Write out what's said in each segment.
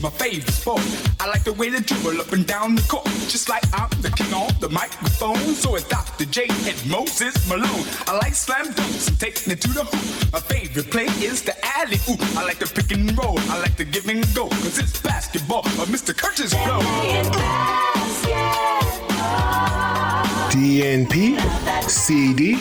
My favorite sport. I like the way they dribble up and down the court. Just like I'm the king on the microphone. So is Dr. J and Moses Malone. I like slam dunks and taking it to the hoop. My favorite play is the alley oop. I like the pick and roll. I like the give and go. Cause it's basketball of Mr. Curtis Blow. DNP, CD,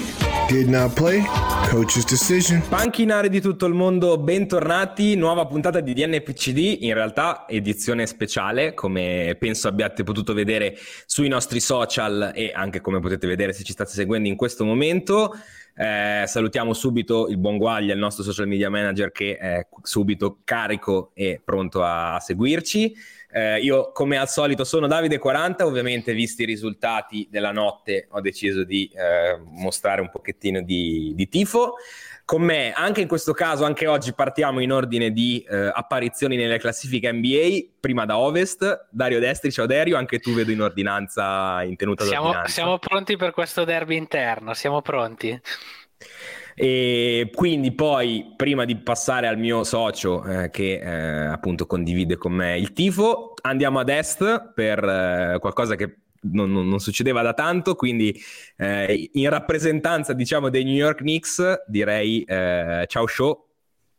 did not play, coach's decision. Panchinari di tutto il mondo, bentornati, nuova puntata di DNPCD, in realtà edizione speciale, come penso abbiate potuto vedere sui nostri social e anche come potete vedere se ci state seguendo in questo momento. Eh, salutiamo subito il buon Guaglia, il nostro social media manager che è subito carico e pronto a seguirci. Eh, io, come al solito, sono Davide40. Ovviamente, visti i risultati della notte, ho deciso di eh, mostrare un pochettino di, di, tifo. Con me, anche in questo caso, anche oggi partiamo in ordine di eh, apparizioni nelle classifiche NBA. Prima da Ovest, Dario Destri, ciao Dario, anche tu vedo in ordinanza, in tenuta siamo, d'ordinanza. Siamo pronti per questo derby interno, siamo pronti. E quindi poi, prima di passare al mio socio eh, che eh, appunto condivide con me il tifo, andiamo ad est per eh, qualcosa che non, non, non, succedeva da tanto, quindi eh, in rappresentanza diciamo dei New York Knicks direi eh, ciao show.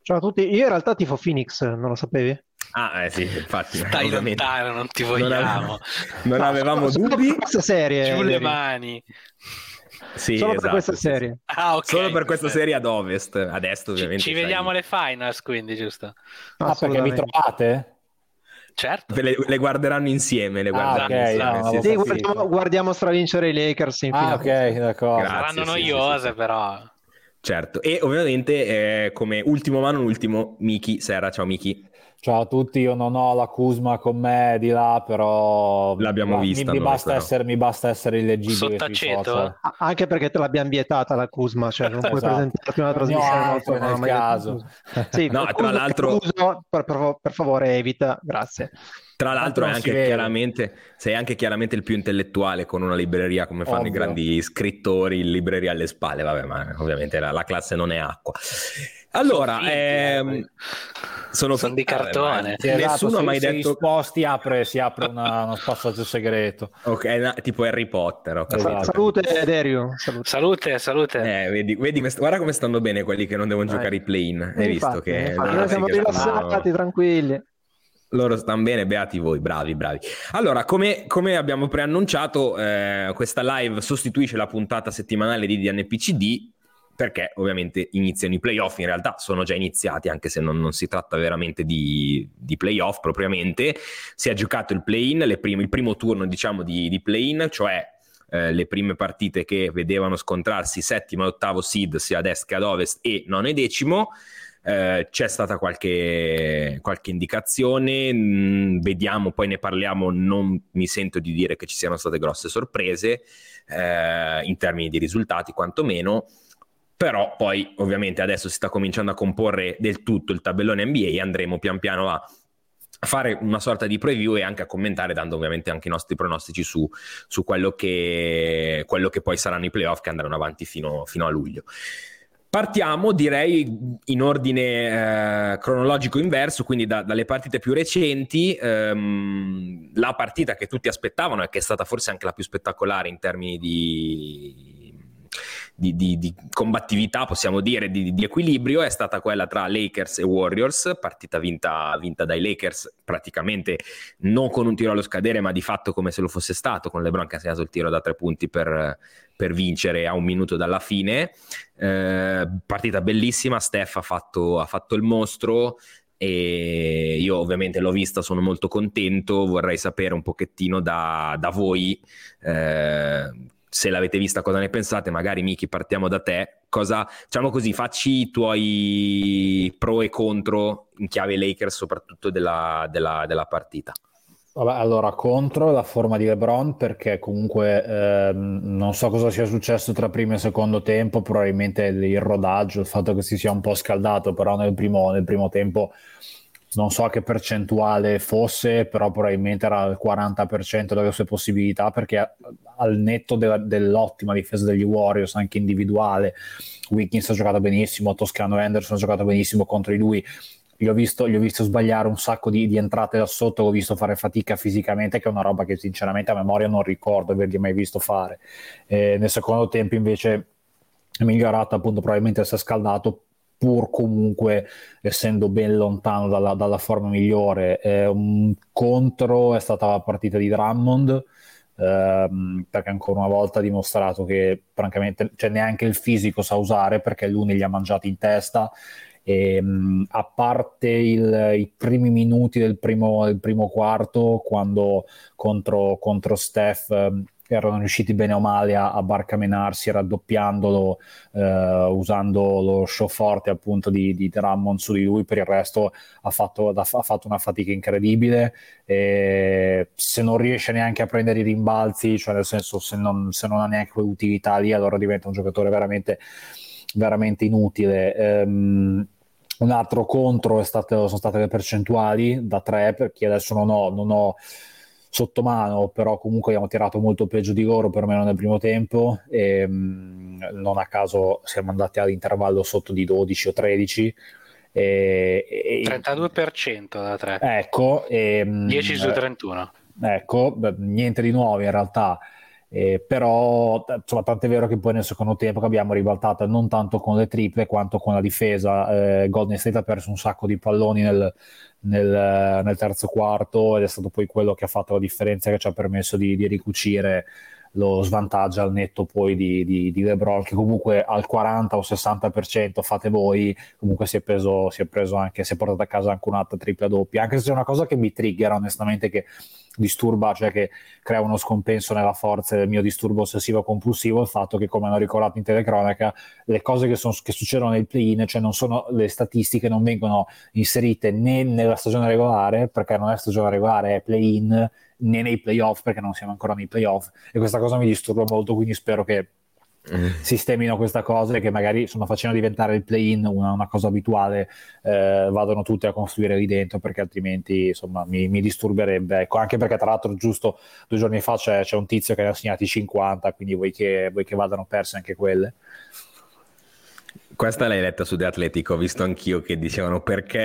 Ciao a tutti, io in realtà tifo Phoenix, non lo sapevi? Ah, eh sì, infatti. Stai lontano, non ti vogliamo. Non, avevamo dubbi. Questa serie. Giù le mani. Sì, solo esatto, per questa sì, serie. Ah, okay. Solo per questa serie ad ovest, ad est ovviamente. Ci, ci vediamo alle finals quindi, giusto? Ah, perché vi trovate? Certo. Le, le, guarderanno insieme, le guarderanno ah, okay, insieme. no, sì, sì, guardiamo, guardiamo stravincere i Lakers in ah, ok, d'accordo. Grazie, Saranno noiose però. Certo, e ovviamente eh, come ultimo ma non ultimo, Miki Sera, ciao Miki. Ciao a tutti, io non ho la Kuzma con me di là, però l'abbiamo mi, vista. Mi, noi, basta però. essere, mi basta essere illeggibile. Sottaceto? Anche perché te l'abbiamo vietata la Kuzma, cioè non puoi esatto. presentarti una trasmissione. altro nel no, caso. Sì, no, tra l'altro... Per, per, per favore evita, grazie. Tra l'altro è anche chiaramente, sei anche chiaramente il più intellettuale con una libreria come fanno Ovvio. i grandi scrittori, libreria alle spalle, vabbè, ma ovviamente la, la classe non è acqua. Allora, ehm, figli, sono, sono di cartone. Sì, esatto, Nessuno ha mai se detto... risposti apre, si apre una- uno spazio segreto. Ok, na- tipo Harry Potter. Esatto. Salute Dario. Salute. Salute, salute. Eh, vedi, vedi guarda come stanno bene quelli che non devono Dai. giocare i play-in. Hai visto Infatti, che... infatti, no, noi siamo rilassati, tranquilli. Loro stanno bene, beati voi, bravi, bravi. Allora, come, come abbiamo preannunciato, eh, questa live sostituisce la puntata settimanale di DNPCD perché ovviamente iniziano i playoff, in realtà sono già iniziati, anche se non, non si tratta veramente di, di playoff propriamente. Si è giocato il play-in, prime- il primo turno diciamo di, di play-in, cioè eh, le prime partite che vedevano scontrarsi settimo e ottavo seed sia ad est che ad ovest e nono e decimo. Eh, c'è stata qualche, qualche indicazione, mh, vediamo, poi ne parliamo. Non mi sento di dire che ci siano state grosse sorprese eh, in termini di risultati, quantomeno. Però poi ovviamente adesso si sta cominciando a comporre del tutto il tabellone NBA e andremo pian piano a fare una sorta di preview e anche a commentare dando ovviamente anche i nostri pronostici su, su quello, che, quello che poi saranno i playoff che andranno avanti fino, fino a luglio. Partiamo, direi, in ordine eh, cronologico inverso, quindi da, dalle partite più recenti. Ehm, la partita che tutti aspettavano e che è stata forse anche la più spettacolare in termini di, di, di, di combattività, possiamo dire, di, equilibrio, è stata quella tra Lakers e Warriors, partita vinta, vinta, dai Lakers praticamente non con un tiro allo scadere, ma di fatto come se lo fosse stato, con LeBron che ha segnato il tiro da tre punti per, per vincere a un minuto dalla fine. Eh, partita bellissima, Steph ha fatto, ha fatto il mostro e io ovviamente l'ho vista, sono molto contento, vorrei sapere un pochettino da, da voi eh, se l'avete vista cosa ne pensate, magari Miki partiamo da te, cosa, diciamo così, facci i tuoi pro e contro in chiave Lakers soprattutto della, della, della partita. Vabbè, allora contro la forma di LeBron perché comunque eh, non so cosa sia successo tra primo e secondo tempo, probabilmente il rodaggio, il fatto che si sia un po' scaldato, però nel primo, nel primo tempo non so che percentuale fosse, però probabilmente era il 40% delle sue possibilità perché al netto de- dell'ottima difesa degli Warriors, anche individuale, Wiggins ha giocato benissimo, Toscano Anderson ha giocato benissimo contro di lui, gli ho visto, gli ho visto sbagliare un sacco di, di, entrate da sotto, l'ho visto fare fatica fisicamente, che è una roba che sinceramente a memoria non ricordo avergli mai visto fare. Eh, nel secondo tempo invece è migliorato, appunto probabilmente si è scaldato, pur comunque essendo ben lontano dalla, dalla forma migliore. Eh, contro è stata la partita di Drummond, ehm, perché ancora una volta ha dimostrato che francamente cioè, neanche il fisico sa usare perché lui gli ha mangiati in testa e, ehm, a parte il, i primi minuti del primo, del primo quarto, quando contro, contro Steph ehm, erano riusciti bene o male a, a barcamenarsi raddoppiandolo eh, usando lo show forte appunto di, di Drummond su di lui. Per il resto ha fatto, ha fatto una fatica incredibile. E se non riesce neanche a prendere i rimbalzi cioè nel senso se non, se non ha neanche utilità lì allora diventa un giocatore veramente veramente inutile. Ehm, un altro contro stato, sono state le percentuali da 3, perché adesso non ho, non ho sotto mano, però comunque abbiamo tirato molto peggio di loro, perlomeno nel primo tempo, e mh, mm, non a caso siamo andati all'intervallo sotto di 12 o 13. E, e, 32% da 3. Ecco. E, 10 mm, su 31. Ecco, niente di nuovo in realtà eh, però insomma, tant'è vero che poi nel secondo tempo abbiamo ribaltato non tanto con le triple quanto con la difesa. Eh, Golden State ha perso un sacco di palloni nel, nel, nel, terzo quarto ed è stato poi quello che ha fatto la differenza che ci ha permesso di, di ricucire lo svantaggio al netto poi di, di, di, LeBron che comunque al 40 o 60% fate voi comunque si è, preso, si è preso anche si è portato a casa anche un'altra tripla doppia anche se è una cosa che mi trigger onestamente che disturba, cioè che crea uno scompenso nella forza del mio disturbo ossessivo compulsivo, il fatto che, come hanno ricordato in telecronaca, le cose che, sono, che succedono nel play-in, cioè non sono le statistiche, non vengono inserite né nella stagione regolare, perché non è stagione regolare, è play-in, né nei playoff, perché non siamo ancora nei playoff, e questa cosa mi disturba molto, quindi spero che sistemino questa cosa e che magari sono facendo diventare il play-in una, una cosa abituale, eh, vadano tutte a costruire lì dentro perché altrimenti insomma mi, mi disturberebbe. Ecco, anche perché tra l'altro giusto due giorni fa c'è, c'è un tizio che ne ha segnati 50, quindi vuoi che, vuoi che vadano perse anche quelle. Questa l'hai letta su The Athletic, ho visto anch'io che dicevano perché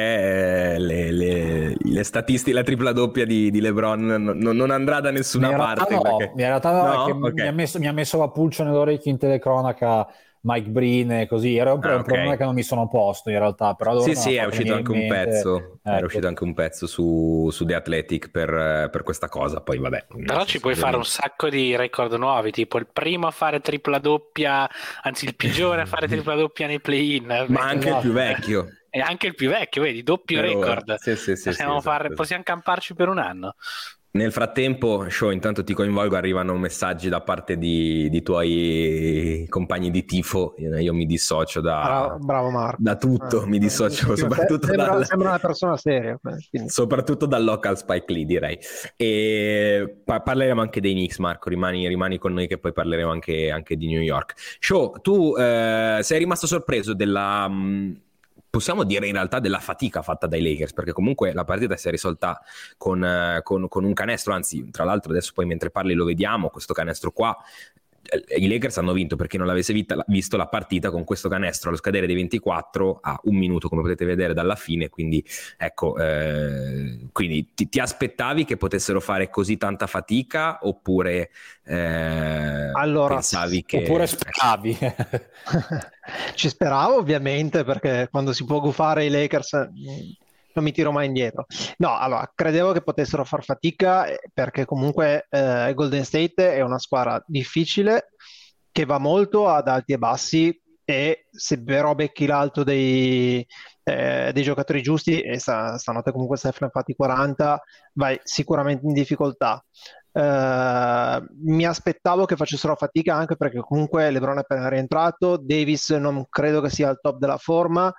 eh, le, le, le statistiche, la tripla doppia di, di LeBron non, non, andrà da nessuna parte. No, perché... in realtà no, no okay. mi, ha messo, mi, ha messo, la pulce nell'orecchio in telecronaca Mike Breen e così. Era un, ah, un okay. problema che non mi sono posto in realtà. Però sì, sì, è uscito anche un pezzo. Ecco. Era uscito anche un pezzo su, su The Athletic per, per, questa cosa. Poi vabbè. Però ci puoi fare un sacco di record nuovi, tipo il primo a fare tripla doppia, anzi il peggiore a fare tripla doppia nei play-in. Ma anche il più vecchio. E anche il più vecchio, vedi, doppio per record. Sì, sì, sì, possiamo, sì, fare, esatto. possiamo camparci per un anno. Nel frattempo, show, intanto ti coinvolgo, arrivano messaggi da parte di, di tuoi compagni di tifo, io mi dissocio da, bravo, da tutto, eh, mi dissocio eh, soprattutto sembra, dal, sembra una persona seria. Soprattutto dal local Spike Lee direi. E pa- parleremo anche dei Knicks Marco, rimani, rimani, con noi che poi parleremo anche, anche di New York. Show, tu eh, sei rimasto sorpreso della... Mh, possiamo dire in realtà della fatica fatta dai Lakers, perché comunque la partita si è risolta con, con, con un canestro, anzi tra l'altro adesso poi mentre parli lo vediamo, questo canestro qua eh, i Lakers hanno vinto perché non l'avesse vita- visto la partita con questo canestro allo scadere dei 24 a un minuto come potete vedere dalla fine quindi ecco eh, quindi ti, ti, aspettavi che potessero fare così tanta fatica oppure eh, allora, pensavi che oppure speravi? Ci speravo ovviamente perché quando si può gufare i Lakers non mi tiro mai indietro. No, allora, credevo che potessero far fatica eh, perché comunque eh, Golden State è una squadra difficile che va molto ad alti e bassi e se però becchi l'alto dei, eh, dei giocatori giusti e sta, stanotte comunque Steph ne fatti 40 vai sicuramente in difficoltà Uh, mi aspettavo che facessero fatica anche perché comunque LeBron è appena rientrato Davis non credo che sia al top della forma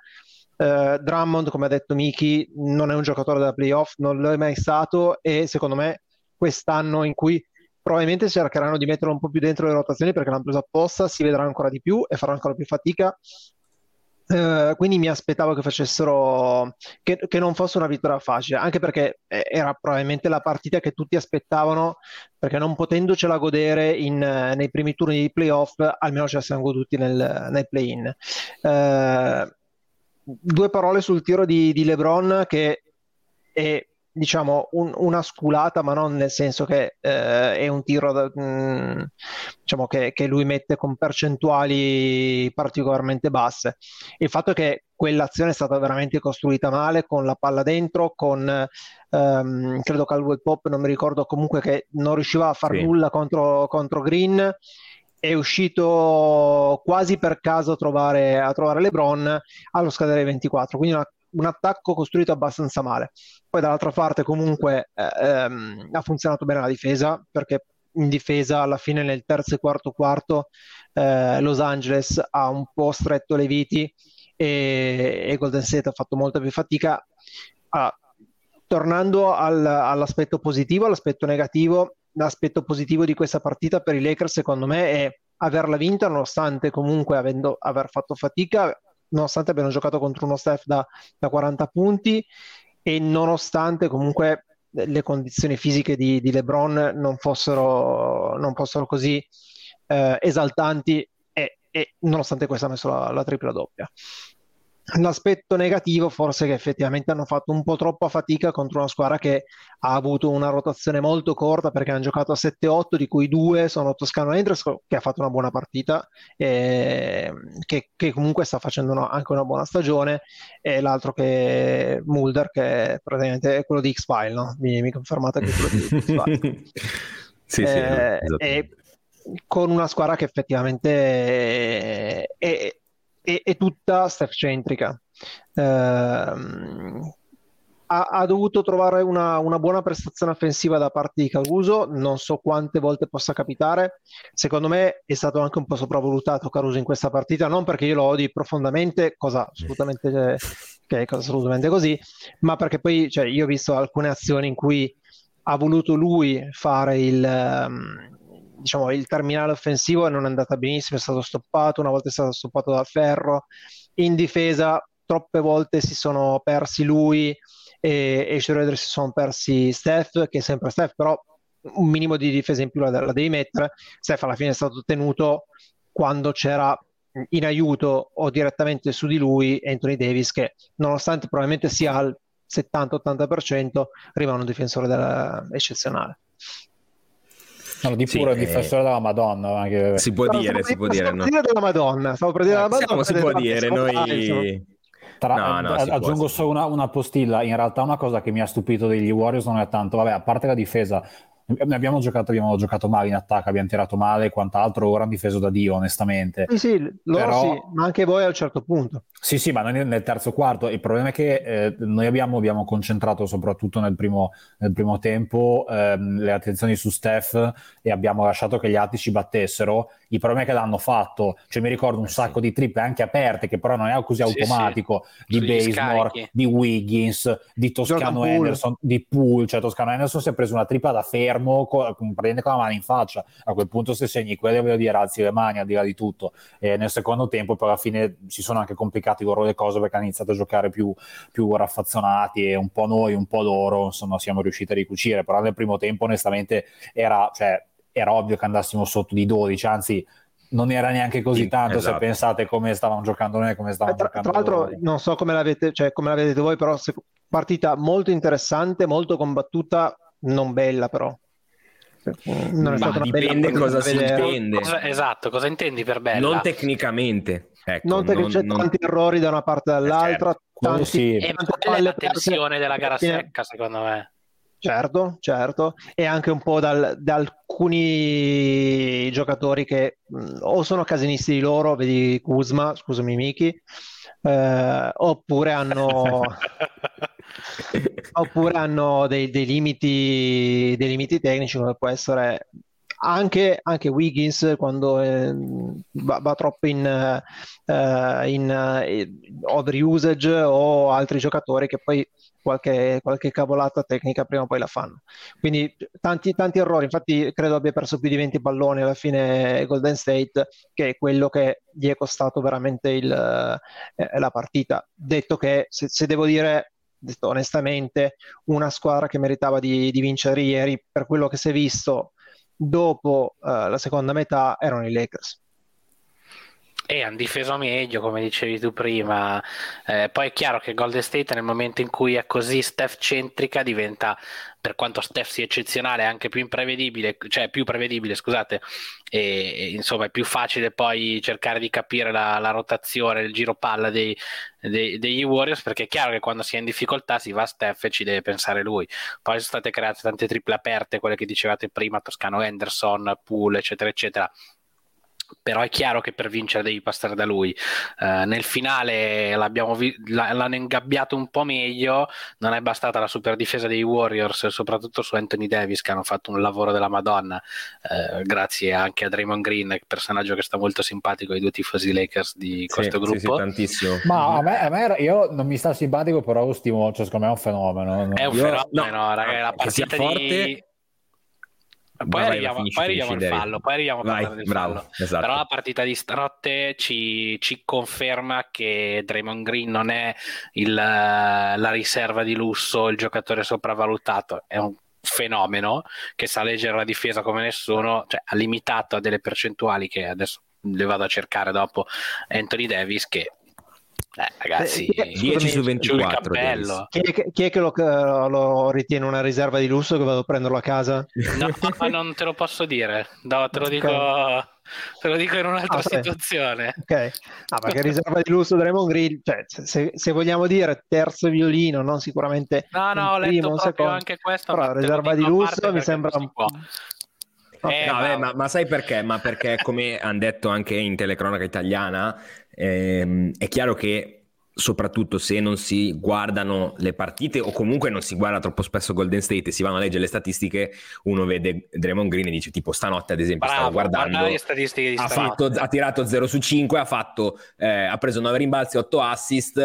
Uh, Drummond, come ha detto Miki, non è un giocatore da playoff, non lo è mai stato e secondo me quest'anno in cui probabilmente cercheranno di metterlo un po' più dentro le rotazioni perché l'hanno preso apposta, si vedrà ancora di più e farà ancora più fatica. Uh, quindi mi aspettavo che facessero che, che, non fosse una vittoria facile, anche perché era probabilmente la partita che tutti aspettavano, perché non potendocela godere in, nei primi turni di playoff, almeno ce la siamo goduti nel, nel play-in. Uh, due parole sul tiro di, di LeBron che è diciamo un, una sculata ma non nel senso che eh, è un tiro da, mh, mm, diciamo che, che, lui mette con percentuali particolarmente basse il fatto è che quell'azione è stata veramente costruita male con la palla dentro con ehm, credo Caldwell Pop non mi ricordo comunque che non riusciva a far sì. nulla contro, contro Green è uscito quasi per caso a trovare, a trovare LeBron allo scadere 24, quindi una, un attacco costruito abbastanza male. Poi dall'altra parte comunque eh, ehm, ha funzionato bene la difesa perché in difesa alla fine nel terzo e quarto quarto eh, Los Angeles ha un po' stretto le viti e, e Golden State ha fatto molta più fatica. Ah, tornando al, all'aspetto positivo, all'aspetto negativo, l'aspetto positivo di questa partita per i Lakers secondo me è averla vinta nonostante comunque avendo, aver fatto fatica, nonostante abbiano giocato contro uno staff da, da 40 punti e nonostante comunque le condizioni fisiche di, di LeBron non fossero, non fossero così eh, esaltanti e, e, nonostante questo ha messo la, la tripla doppia. L'aspetto negativo forse è che effettivamente hanno fatto un po' troppa fatica contro una squadra che ha avuto una rotazione molto corta perché hanno giocato a 7-8 di cui due sono Toscano Endres che ha fatto una buona partita e che, che comunque sta facendo una, anche una buona stagione e l'altro che è Mulder che praticamente è quello di X-File no? mi, mi confermate che è quello di X-File sì, eh, sì, e con una squadra che effettivamente è, è è, è tutta Steph-centrica. Eh, ha, ha, dovuto trovare una, una, buona prestazione offensiva da parte di Caruso, non so quante volte possa capitare. Secondo me è stato anche un po' sopravvalutato Caruso in questa partita, non perché io lo odi profondamente, cosa assolutamente, okay, cosa assolutamente così, ma perché poi cioè, io ho visto alcune azioni in cui ha voluto lui fare il, um, diciamo, il terminale offensivo non è andata benissimo, è stato stoppato, una volta è stato stoppato dal ferro, in difesa troppe volte si sono persi lui e, e Schroeder si sono persi Steph, che è sempre Steph, però un minimo di difesa in più la, la devi mettere. Steph alla fine è stato tenuto quando c'era in aiuto o direttamente su di lui Anthony Davis che nonostante probabilmente sia al 70-80% rimane un difensore della... eccezionale. No, di puro sì, difensore eh... della Madonna. Anche... Si può dire, si può dire. Dire della Madonna. Stavo per dire della Madonna. si può dire, noi... Tra, no, no, aggiungo può, solo una, una, postilla. In realtà, una cosa che mi ha stupito degli Warriors non è tanto, vabbè, a parte la difesa, abbiamo giocato, abbiamo giocato male in attacco, abbiamo tirato male e quant'altro, ora hanno difeso da Dio, onestamente. Sì, sì, loro Però... sì, ma anche voi a un certo punto. Sì, sì, ma noi nel terzo quarto. Il problema è che eh, noi abbiamo, abbiamo, concentrato soprattutto nel primo, nel primo tempo ehm, le attenzioni su Steph e abbiamo lasciato che gli altri ci battessero. Il problema è che l'hanno fatto, cioè mi ricordo un eh, sacco di triple anche aperte, che però non è così automatico, sì, sì. di Basemore, di Wiggins, di Toscano Anderson, di Poole. Cioè Toscano Anderson si è preso una tripla da fermo, con, prende con la mano in faccia. A quel punto se segni quelle, voglio dire, alzi le mani al di là di tutto. E nel secondo tempo, poi alla fine si sono anche complicati loro le cose perché hanno iniziato a giocare più, più raffazzonati e un po' noi, un po' loro, insomma, siamo riusciti a ricucire. Però nel primo tempo, onestamente, era... Cioè, era ovvio che andassimo sotto di 12, anzi non era neanche così Sì, tanto esatto. se pensate come stavamo giocando noi e come Eh, stavamo Tra, giocando tra l'altro, loro. non so come la vedete, cioè, come la vedete voi, però se- partita molto interessante, molto combattuta, non bella però. Non Ma è stata una bella dipende cosa si intende. Esatto, cosa intendi per bella? Non tecnicamente. Ecco, Non perché non- c'è non- tanti errori da una parte e dall'altra, certo. Quello tanti- sì. E quella è la tensione della gara Fine- secca, secondo me. Certo, certo, e anche un po' dal- da alcuni giocatori che mh, o sono casinisti di loro, vedi Kuzma, scusami Miki, eh, oppure hanno, oppure hanno dei, dei limiti, dei limiti tecnici come può essere anche, anche Wiggins quando eh, va, va troppo in, eh, in eh, overusage o altri giocatori che poi qualche, qualche cavolata tecnica prima o poi la fanno. Quindi tanti, tanti errori, infatti credo abbia perso più di 20 palloni alla fine Golden State, che è quello che gli è costato veramente il, eh, la partita. Detto che se, se devo dire detto onestamente, una squadra che meritava di, di vincere ieri per quello che si è visto dopo eh, la seconda metà erano i Lakers. E hanno difeso meglio, come dicevi tu prima. Eh, poi è chiaro che Golden State nel momento in cui è così Steph-centrica diventa, per quanto Steph sia eccezionale, anche più imprevedibile, cioè più prevedibile, scusate, e, e, insomma è più facile poi cercare di capire la, la rotazione, il giro palla dei, dei- degli Warriors, perché è chiaro che quando si è in difficoltà si va a Steph e ci deve pensare lui. Poi sono state create tante triple aperte, quelle che dicevate prima, Toscano Henderson, Poole, eccetera, eccetera però è chiaro che per vincere devi passare da lui. Eh, nel finale l'abbiamo vi- la- l'hanno ingabbiato un po' meglio, non è bastata la super difesa dei Warriors, soprattutto su Anthony Davis che hanno fatto un lavoro della Madonna, eh, grazie anche a Draymond Green, personaggio che sta molto simpatico ai due tifosi Lakers di Sì, questo sì, sì, gruppo. tantissimo. Ma a me, a me era- io non mi sta simpatico, però lo stimo, cioè secondo me è un fenomeno. È un Io- fenomeno, no, raga, la partita di... Poi Vai, arriviamo, finisci, poi arriviamo al fallo, poi arriviamo Vai, del bravo, fallo. esatto. Però la partita di stanotte ci, ci conferma che Draymond Green non è il, la riserva di lusso, il giocatore sopravvalutato, è un fenomeno che sa leggere la difesa come nessuno, cioè ha limitato a delle percentuali che adesso le vado a cercare dopo Anthony Davis che eh, ragazzi Eh, 10 su scusami, 24, giù il cappello. Chi è che, chi è che lo, lo ritiene una riserva di lusso che vado a prenderlo a casa? No, ma non te lo posso dire, no, te lo dico, te lo dico in un'altra Ah, situazione. Ok, ah, perché riserva di lusso Draymond Green, cioè, se, se vogliamo dire terzo violino, non sicuramente No, no, ho letto primo, un proprio secondo, anche questo, però riserva di lusso mi sembra un. Ok. Eh, No, ma- vabbè, ma, ma sai perché? Ma perché, come hanno detto anche in telecronaca italiana, ehm, è chiaro che soprattutto se non si guardano le partite o comunque non si guarda troppo spesso Golden State e si vanno a leggere le statistiche, uno vede Draymond Green e dice tipo stanotte ad esempio stavo Bravo, guardando guarda le statistiche di ha, fatto- ha tirato 0 su 5, ha, fatto, eh, ha preso 9 rimbalzi, 8 assist.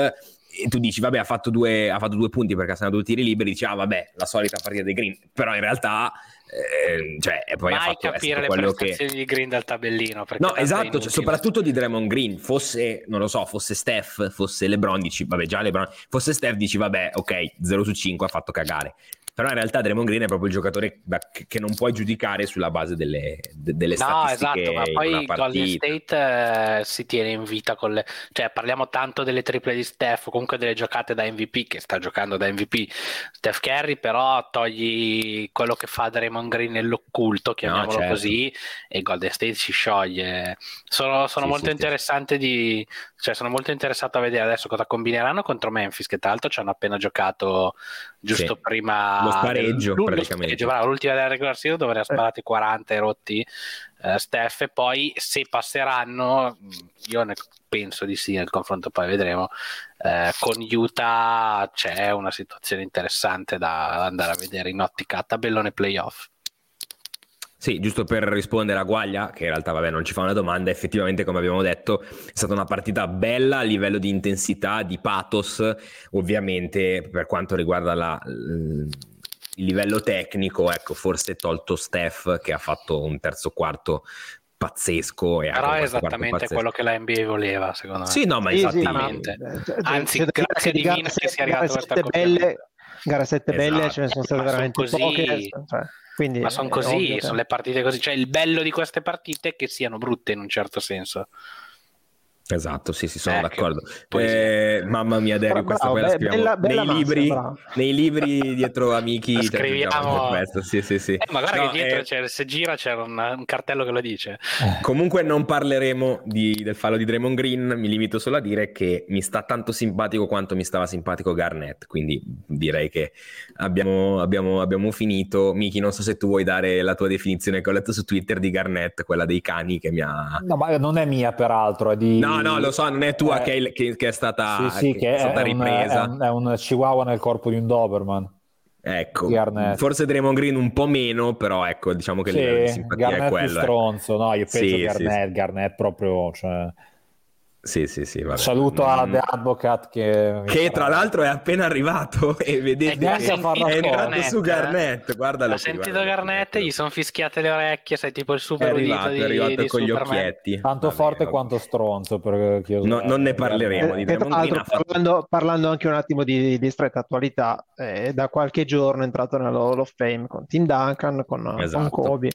E tu dici, vabbè, ha fatto, due, ha fatto due punti perché sono due tiri liberi. Dici, ah, vabbè, la solita partita dei Green. Però in realtà, eh, cioè, e poi ha Mai fatto capire le quello che. prestazioni di Green dal tabellino. No, esatto, cioè, soprattutto di Draymond Green. Fosse, non lo so, fosse Steph, fosse LeBron, dici, vabbè, già LeBron. Fosse Steph, dici, vabbè, ok, 0 su 5 ha fatto cagare. Però in realtà Draymond Green è proprio il giocatore che non puoi giudicare sulla base delle, de- delle No, statistiche esatto, ma poi Golden. State eh, si tiene in vita con le... Cioè, parliamo tanto delle triple di Steph, o comunque delle giocate da MVP, che sta giocando da MVP. Steph Curry, però, togli quello che fa Draymond Green nell'occulto, chiamiamolo certo. così, e Golden State si scioglie. Sono, sono Sì, molto sì, sì. interessante di... Cioè, sono molto interessato a vedere adesso cosa combineranno contro Memphis, che tra l'altro ci hanno appena giocato giusto Sì. prima... Lo spareggio, del- lo praticamente. spareggio, bravo, l'ultima della regular season dove ne ha sparati 40 e rotti eh, Steph e poi se passeranno mh, io ne penso di sì nel confronto poi vedremo eh, con Utah c'è una situazione interessante da andare a vedere in ottica tabellone playoff Sì, giusto per rispondere a Guaglia, che in realtà vabbè, non ci fa una domanda, effettivamente come abbiamo detto è stata una partita bella a livello di intensità, di pathos, ovviamente per quanto riguarda la- il livello tecnico, ecco, forse tolto Steph che ha fatto un terzo quarto pazzesco. E però è esattamente quello che la NBA voleva secondo me Sì, no, ma Sì, sì, infatti... ma- Esattamente. eh, cioè, Anzi, grazie che di divina che sia gare arrivato questo sette belle, gare 7 belle Esatto. ce ne sono Eh, state ma veramente così. poche. cioè, quindi Ma sono così, ovvio sono le partite così. Cioè, il bello di queste partite è che siano brutte in un certo senso. Esatto, sì, sì, sono Ecco, d'accordo. Eh, mamma mia, Dario, Bravo, questa poi la be- scriviamo bella- bella nei, massa, libri, bravo. nei libri dietro amici. Cioè, scriviamo- scriviamo questo, sì, sì, sì. Eh, ma guarda No, che dietro eh, c'è- se gira c'è un, un cartello che lo dice. Comunque non parleremo di- del fallo di Draymond Green, mi limito solo a dire che mi sta tanto simpatico quanto mi stava simpatico Garnett, quindi direi che abbiamo, abbiamo- abbiamo finito. Miki, non so se tu vuoi dare la tua definizione che ho letto su Twitter di Garnett, quella dei cani che mi ha... No, ma non è mia peraltro, è di... No, no, lo so, non è tua Eh, che, è, che- che è stata, Sì, sì, che è stata è un, ripresa. è un- è un chihuahua nel corpo di un Doberman. Ecco, Garnett. forse Draymond Green un po' meno, però ecco, diciamo che il livello di Sì, simpatia Garnett è quello. eh. stronzo, no, io penso Sì, sì, Garnett, Garnett proprio, cioè... Sì, sì, sì, vabbè. Saluto a Mm. The Advocate che... Che tra l'altro è appena arrivato e vedete Eh, che è entrato su eh. Garnett. Guardalo Ha qui, sentito guarda. Garnett, gli sono fischiate le orecchie, sei tipo il È super udito arrivato, di, è arrivato di con gli Superman. occhietti. Tanto Vabbè, forte vabbè. quanto stronzo. Perché io- No, non ne parleremo. Eh, di ha fatto- parlando, parlando anche un attimo di, di stretta attualità, eh, da qualche giorno è entrato nella Hall of Fame con Tim Duncan, con, Esatto. con Kobe.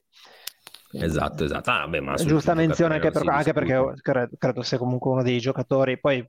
Esatto, esatto. Ah, beh, ma Giusta menzione anche, per- anche perché credo, credo sia comunque uno dei giocatori, poi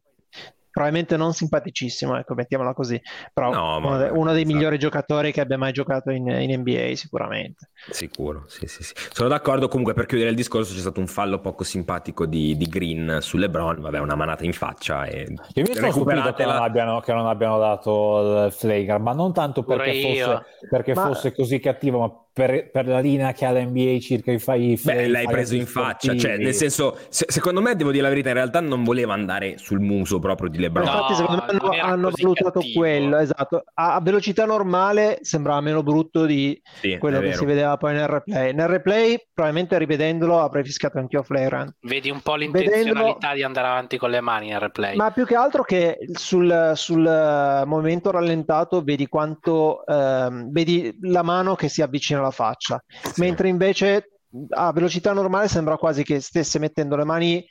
probabilmente non simpaticissimo, ecco, mettiamola così, però No, ma uno, de- uno dei esatto. migliori giocatori che abbia mai giocato in, in NBA sicuramente. Sicuro, sì, sì, sì. Sono d'accordo. Comunque, per chiudere il discorso, c'è stato un fallo poco simpatico di, di Green su LeBron. Vabbè, una manata in faccia. E Io mi sono stupito che non, abbiano, che non abbiano dato il flagrant, ma non tanto Pure perché, io. fosse, perché Ma- fosse così cattivo, ma per, per la linea che ha l'NBA circa i fai Beh, l'hai preso in faccia, cioè, nel senso, se- secondo me, devo dire la verità, in realtà non voleva andare sul muso proprio di LeBron. No, infatti secondo me hanno, hanno valutato cattivo. quello, esatto. A, a velocità normale sembrava meno brutto di Sì, quello che si vedeva poi nel replay. Nel replay, probabilmente rivedendolo, avrei fischiato anch'io flagrant. Vedi un po' Vedendolo- l'intenzionalità di andare avanti con le mani nel replay. Ma più che altro che sul, sul, eh, momento rallentato vedi quanto ehm, vedi la mano che si avvicina alla faccia, mentre invece a velocità normale sembra quasi che stesse mettendo le mani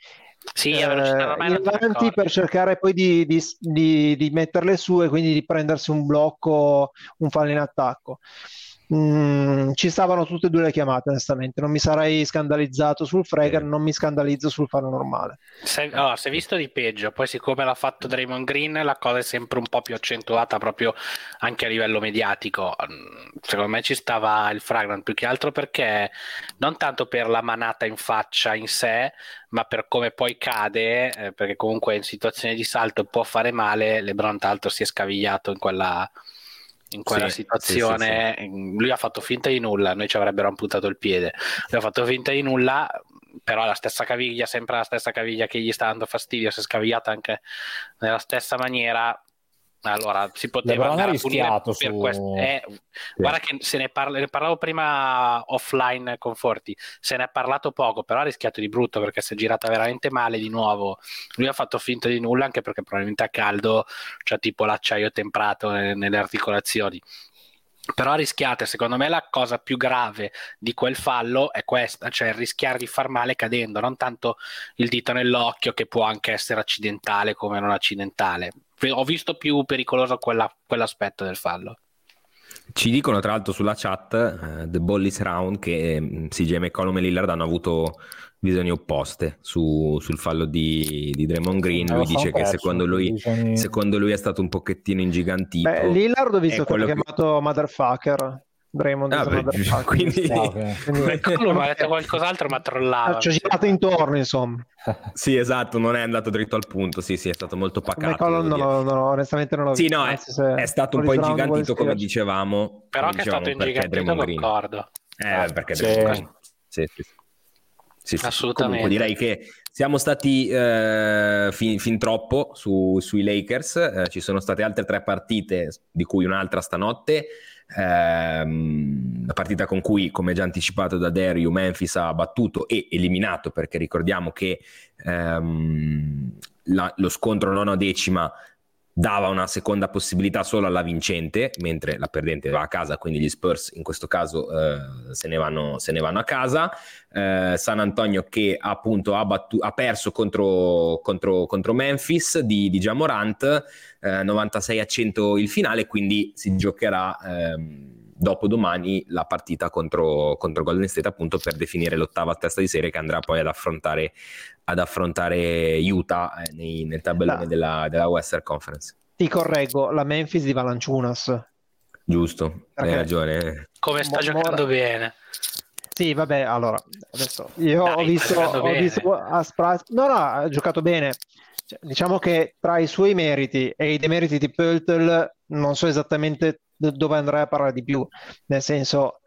Sì, eh, avanti per cercare poi di, di- di- di metterle su e quindi di prendersi un blocco, un fallo in attacco. Mm, ci stavano tutte e due le chiamate, onestamente. Non mi sarei scandalizzato sul Frager, non mi scandalizzo sul fallo normale. Se, oh, si è visto di peggio, poi siccome l'ha fatto Draymond Green la cosa è sempre un po' più accentuata proprio anche a livello mediatico. Mm, Secondo me ci stava il Fragrant più che altro perché non tanto per la manata in faccia in sé, ma per come poi cade, eh, perché comunque in situazioni di salto può fare male. LeBron tra l'altro si è scavigliato in quella, in quella Sì, situazione. Lui ha fatto finta di nulla, noi ci avrebbero amputato il piede. Lui ha fatto finta di nulla, però la stessa caviglia, sempre la stessa caviglia che gli sta dando fastidio, si è scavigliata anche nella stessa maniera. Allora si poteva andare a per su- questo. Eh, Guarda che se ne, parla- ne parlavo prima offline con Forti, se ne è parlato poco, però ha rischiato di brutto perché si è girata veramente male di nuovo. Lui ha fatto finta di nulla anche perché probabilmente a caldo c'è tipo l'acciaio temprato ne- nelle articolazioni. Però rischiate, secondo me la cosa più grave di quel fallo è questa, cioè rischiare di far male cadendo, non tanto il dito nell'occhio che può anche essere accidentale come non accidentale. Ho visto più pericoloso quella- quell'aspetto del fallo. Ci dicono tra l'altro sulla chat, eh, The Ball is Round, che mm, CJ McCollum e Lillard hanno avuto visioni opposte su- sul fallo di, di Draymond Green. Lui dice che secondo lui, secondo lui è stato un pochettino ingigantito. Beh, Lillard ho visto che l'ha quello che- chiamato motherfucker. Draymond Ah, beh, motherfucker. quindi... Ah, ok. Quindi- Lui mi ha detto qualcos'altro, ma trollava. Ci ho girato intorno, insomma. Sì, esatto, non è andato dritto al punto. Sì, sì, è stato molto pacato. McCollum non non l'ho- onestamente non l'ho Sì, visto. no, è, se è stato un po' ingigantito, come dicevamo. Però come che è stato dicevamo, perché ingigantito Draymond Green. concordo. Eh, perché Sì. Draymond Green. Sì, sì, sì. Sì, sì. Assolutamente. Comunque direi che siamo stati eh, fin, fin troppo su- sui Lakers. Eh, ci sono state altre tre partite, di cui un'altra stanotte. Ehm, la partita con cui, come già anticipato da Dario, Memphis ha battuto e eliminato, perché ricordiamo che ehm, la- lo scontro nona decima dava una seconda possibilità solo alla vincente, mentre la perdente va a casa, quindi gli Spurs in questo caso eh, se, ne vanno, se, ne vanno, a casa. Eh, San Antonio che appunto ha, battu- ha perso contro, contro, contro, Memphis di, di Jamorant, eh, 96 a 100 il finale, quindi si giocherà ehm, dopo domani la partita contro, contro, Golden State appunto per definire l'ottava testa di serie che andrà poi ad affrontare, ad affrontare Utah eh, nei, nel tabellone no. della, della, Western Conference. Ti correggo, la Memphis di Valanciunas. Giusto, Perché? hai ragione. Come sta Mo- giocando bene. Sì, vabbè, allora, adesso io Dai, ho visto, ho visto a Spraz... No, no, ha giocato bene. Cioè, diciamo che tra i suoi meriti e i demeriti di Pöltl non so esattamente dove andrei a parlare di più, nel senso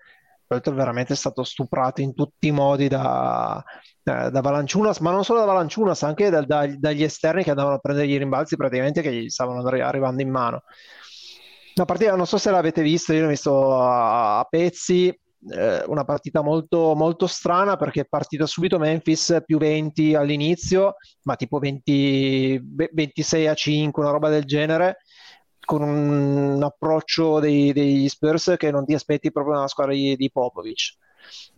Pöltl veramente è stato stuprato in tutti i modi da, da, da Valanciunas, ma non solo da Valanciunas, anche da, da, dagli esterni che andavano a prendere i rimbalzi praticamente che gli stavano arrivando in mano. Una partita, non so se l'avete vista, io l'ho visto a, a pezzi, eh, una partita molto, molto strana perché è partita subito Memphis più 20 all'inizio, ma tipo 20, 26 a 5, una roba del genere con un approccio dei, degli Spurs che non ti aspetti proprio nella squadra di, di Popovic.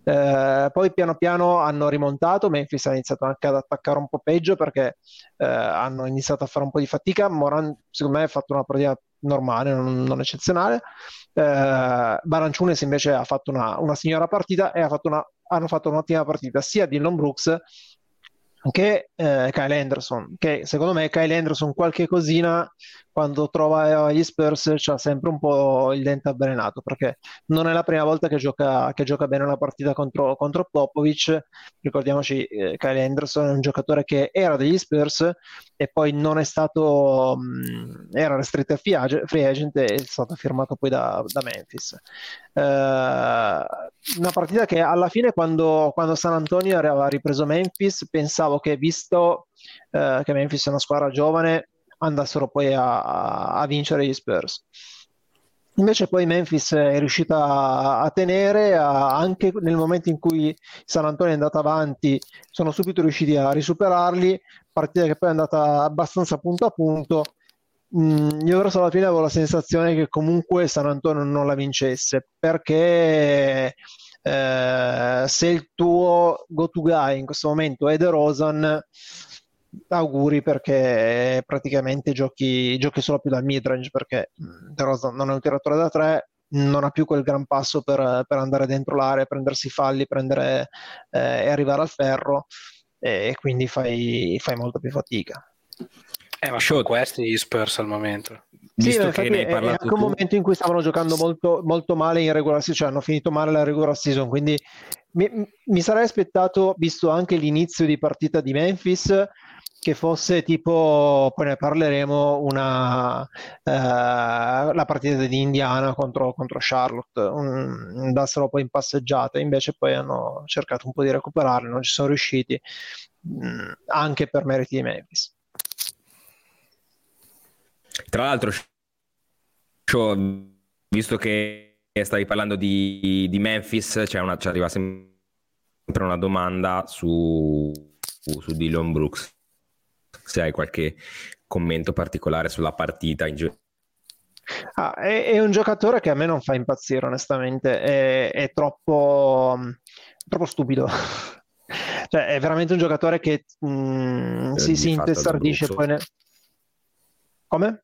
Eh, poi piano piano hanno rimontato, Memphis ha iniziato anche ad attaccare un po' peggio perché eh, hanno iniziato a fare un po' di fatica. Moran, secondo me, ha fatto una partita normale, non, non eccezionale. Eh, Baranciunes invece ha fatto una, una signora partita e ha fatto una, hanno fatto un'ottima partita sia Dylan Brooks che eh, Kyle Anderson, che secondo me Kyle Anderson qualche cosina quando trova gli Spurs c'ha sempre un po' il dente avvelenato perché non è la prima volta che gioca, che gioca bene una partita contro, contro Popovic. Ricordiamoci eh, Kyle Anderson è un giocatore che era degli Spurs e poi non è stato mh, era restricted free agent e è stato firmato poi da, da Memphis. eh, una partita che alla fine quando, quando San Antonio aveva ripreso Memphis pensavo che visto eh, che Memphis è una squadra giovane andassero poi a, a vincere gli Spurs. Invece poi Memphis è riuscita a, a tenere, a, anche nel momento in cui San Antonio è andato avanti, sono subito riusciti a risuperarli, partita che poi è andata abbastanza punto a punto. Mm, io verso alla fine avevo la sensazione che comunque San Antonio non la vincesse, perché eh, se il tuo go-to guy in questo momento è De Rosan, auguri perché praticamente giochi, giochi solo più dal midrange perché mm, De Rosa non è un tiratore da tre non ha più quel gran passo per, per andare dentro l'area, prendersi falli, prendere, eh, e arrivare al ferro e quindi fai, fai molto più fatica. Eh, ma sono questi gli Spurs al momento. Sì, Visto che ne hai parlato è anche un momento in cui stavano giocando molto, molto male in regular season, cioè hanno finito male la regular season, quindi mi, mi sarei aspettato, visto anche l'inizio di partita di Memphis, che fosse tipo, poi ne parleremo, una, eh, la partita di Indiana contro, contro Charlotte, un, andassero poi in passeggiata, invece poi hanno cercato un po' di recuperarli, non ci sono riusciti, mh, mm, anche per meriti di Memphis. Tra l'altro, visto che stavi parlando di, di Memphis, c'è una, ci arriva sempre una domanda su, su Dylan Brooks se hai qualche commento particolare sulla partita in giro. Ah, è, è, un giocatore che a me non fa impazzire, onestamente, è, è troppo, troppo stupido. cioè, è veramente un giocatore che mh, mm, si, si intestardisce poi nel... Come?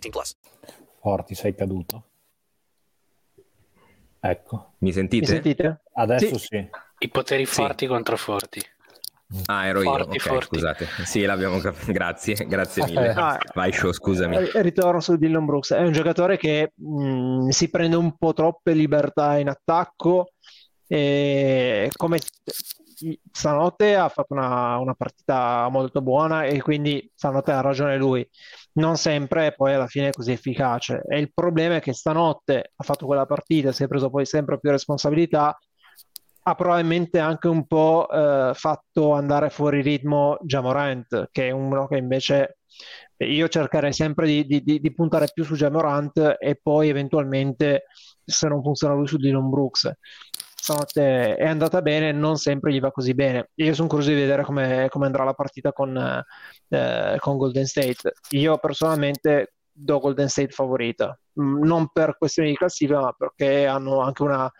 18 plus. Forti, sei caduto. Ecco. Mi sentite? Mi sentite? Adesso sì. sì. I poteri forti contro forti. Ah, ero Forti, io. Ok, forti. scusate. Sì, l'abbiamo capito. Grazie, grazie mille. Ah. Vai, show, scusami. Eh, Ritorno su Dylan Brooks. È un giocatore che mh, si prende un po' troppe libertà in attacco e come stanotte ha fatto una, una partita molto buona e quindi stanotte ha ragione lui. Non sempre poi alla fine è così efficace. E il problema è che stanotte ha fatto quella partita, si è preso poi sempre più responsabilità ha probabilmente anche un po' eh, fatto andare fuori ritmo Jamorant, che è uno che invece io cercherei sempre di, di- di- di puntare più su Jamorant e poi eventualmente, se non funziona lui, su Dylan Brooks. Stanotte è andata bene, non sempre gli va così bene. Io sono curioso di vedere come, come andrà la partita con, eh, con Golden State. Io personalmente do Golden State favorita, Mm, non per questioni di classifica, ma perché hanno anche una,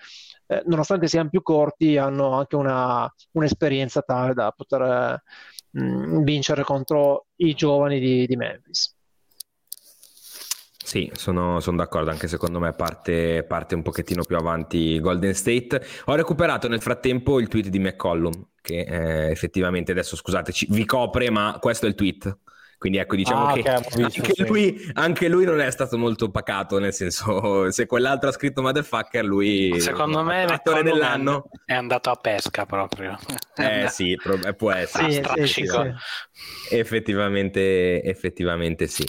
eh, nonostante siano più corti, hanno anche una, un'esperienza tale da poter eh, vincere contro i giovani di, di Memphis. Sì, sono, sono d'accordo, anche secondo me parte, parte un pochettino più avanti Golden State. Ho recuperato nel frattempo il tweet di McCollum, che eh, effettivamente adesso scusateci, vi copre, ma questo è il tweet. Quindi ecco, diciamo Ah, che ok, ho visto, anche, sì. lui, anche lui non è stato molto pacato, nel senso, se quell'altro ha scritto motherfucker, lui Secondo me attore dell'anno. è andato a pesca proprio. Eh sì, pro- eh, può essere. Sì, sì. Effettivamente, effettivamente sì.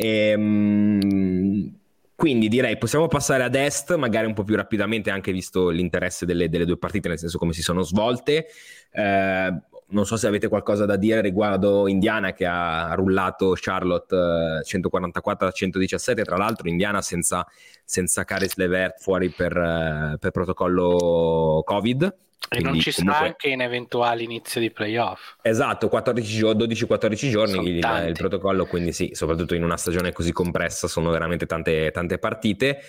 Ehm, quindi direi possiamo passare ad est, magari un po' più rapidamente, anche visto l'interesse delle, delle due partite, nel senso come si sono svolte. Eh, non so se avete qualcosa da dire riguardo Indiana che ha rullato Charlotte eh, 144 a 117, tra l'altro Indiana senza, senza Caris Levert fuori per, eh, per protocollo Covid. E non ci sta comunque- anche in eventuali inizio di playoff. Esatto, 14 gio- 12-14 giorni il, il protocollo, quindi sì, soprattutto in una stagione così compressa sono veramente tante, tante partite.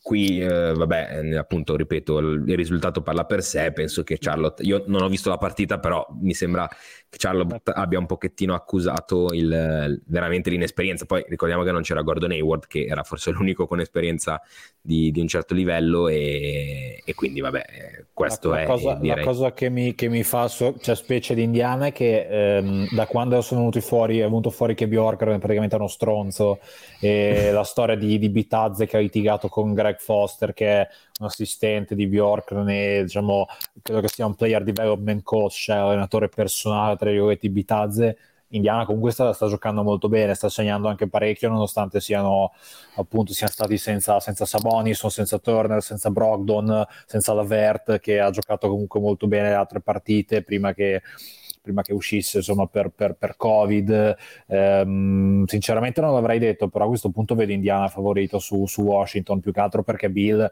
Qui, eh, vabbè, eh, appunto, ripeto, il, risultato parla per sé. Penso che Charlotte, io non ho visto la partita, però mi sembra che Charlotte abbia un pochettino accusato il, veramente l'inesperienza. Poi ricordiamo che non c'era Gordon Hayward, che era forse l'unico con esperienza di, di un certo livello, e, e quindi, vabbè, eh, questo la, è la cosa, direi. la cosa che mi, che mi fa, so- cioè specie di Indiana, è che ehm, da quando sono venuti fuori, è venuto fuori che Bjork era praticamente uno stronzo, e la storia di, di Bitazze che ha litigato con Greg Foster, che è un assistente di Bjork, e, diciamo, credo che sia un player development coach, cioè allenatore personale, tra virgolette, di Bitazze. Indiana comunque sta, sta giocando molto bene, sta segnando anche parecchio, nonostante siano appunto siano stati senza, senza Sabonis, senza Turner, senza Brogdon, senza Lavert, che ha giocato comunque molto bene le altre partite prima che, prima che uscisse insomma, per, per- per Covid. Ehm, sinceramente non l'avrei detto, però a questo punto vedo Indiana favorito su, su Washington, più che altro perché Bill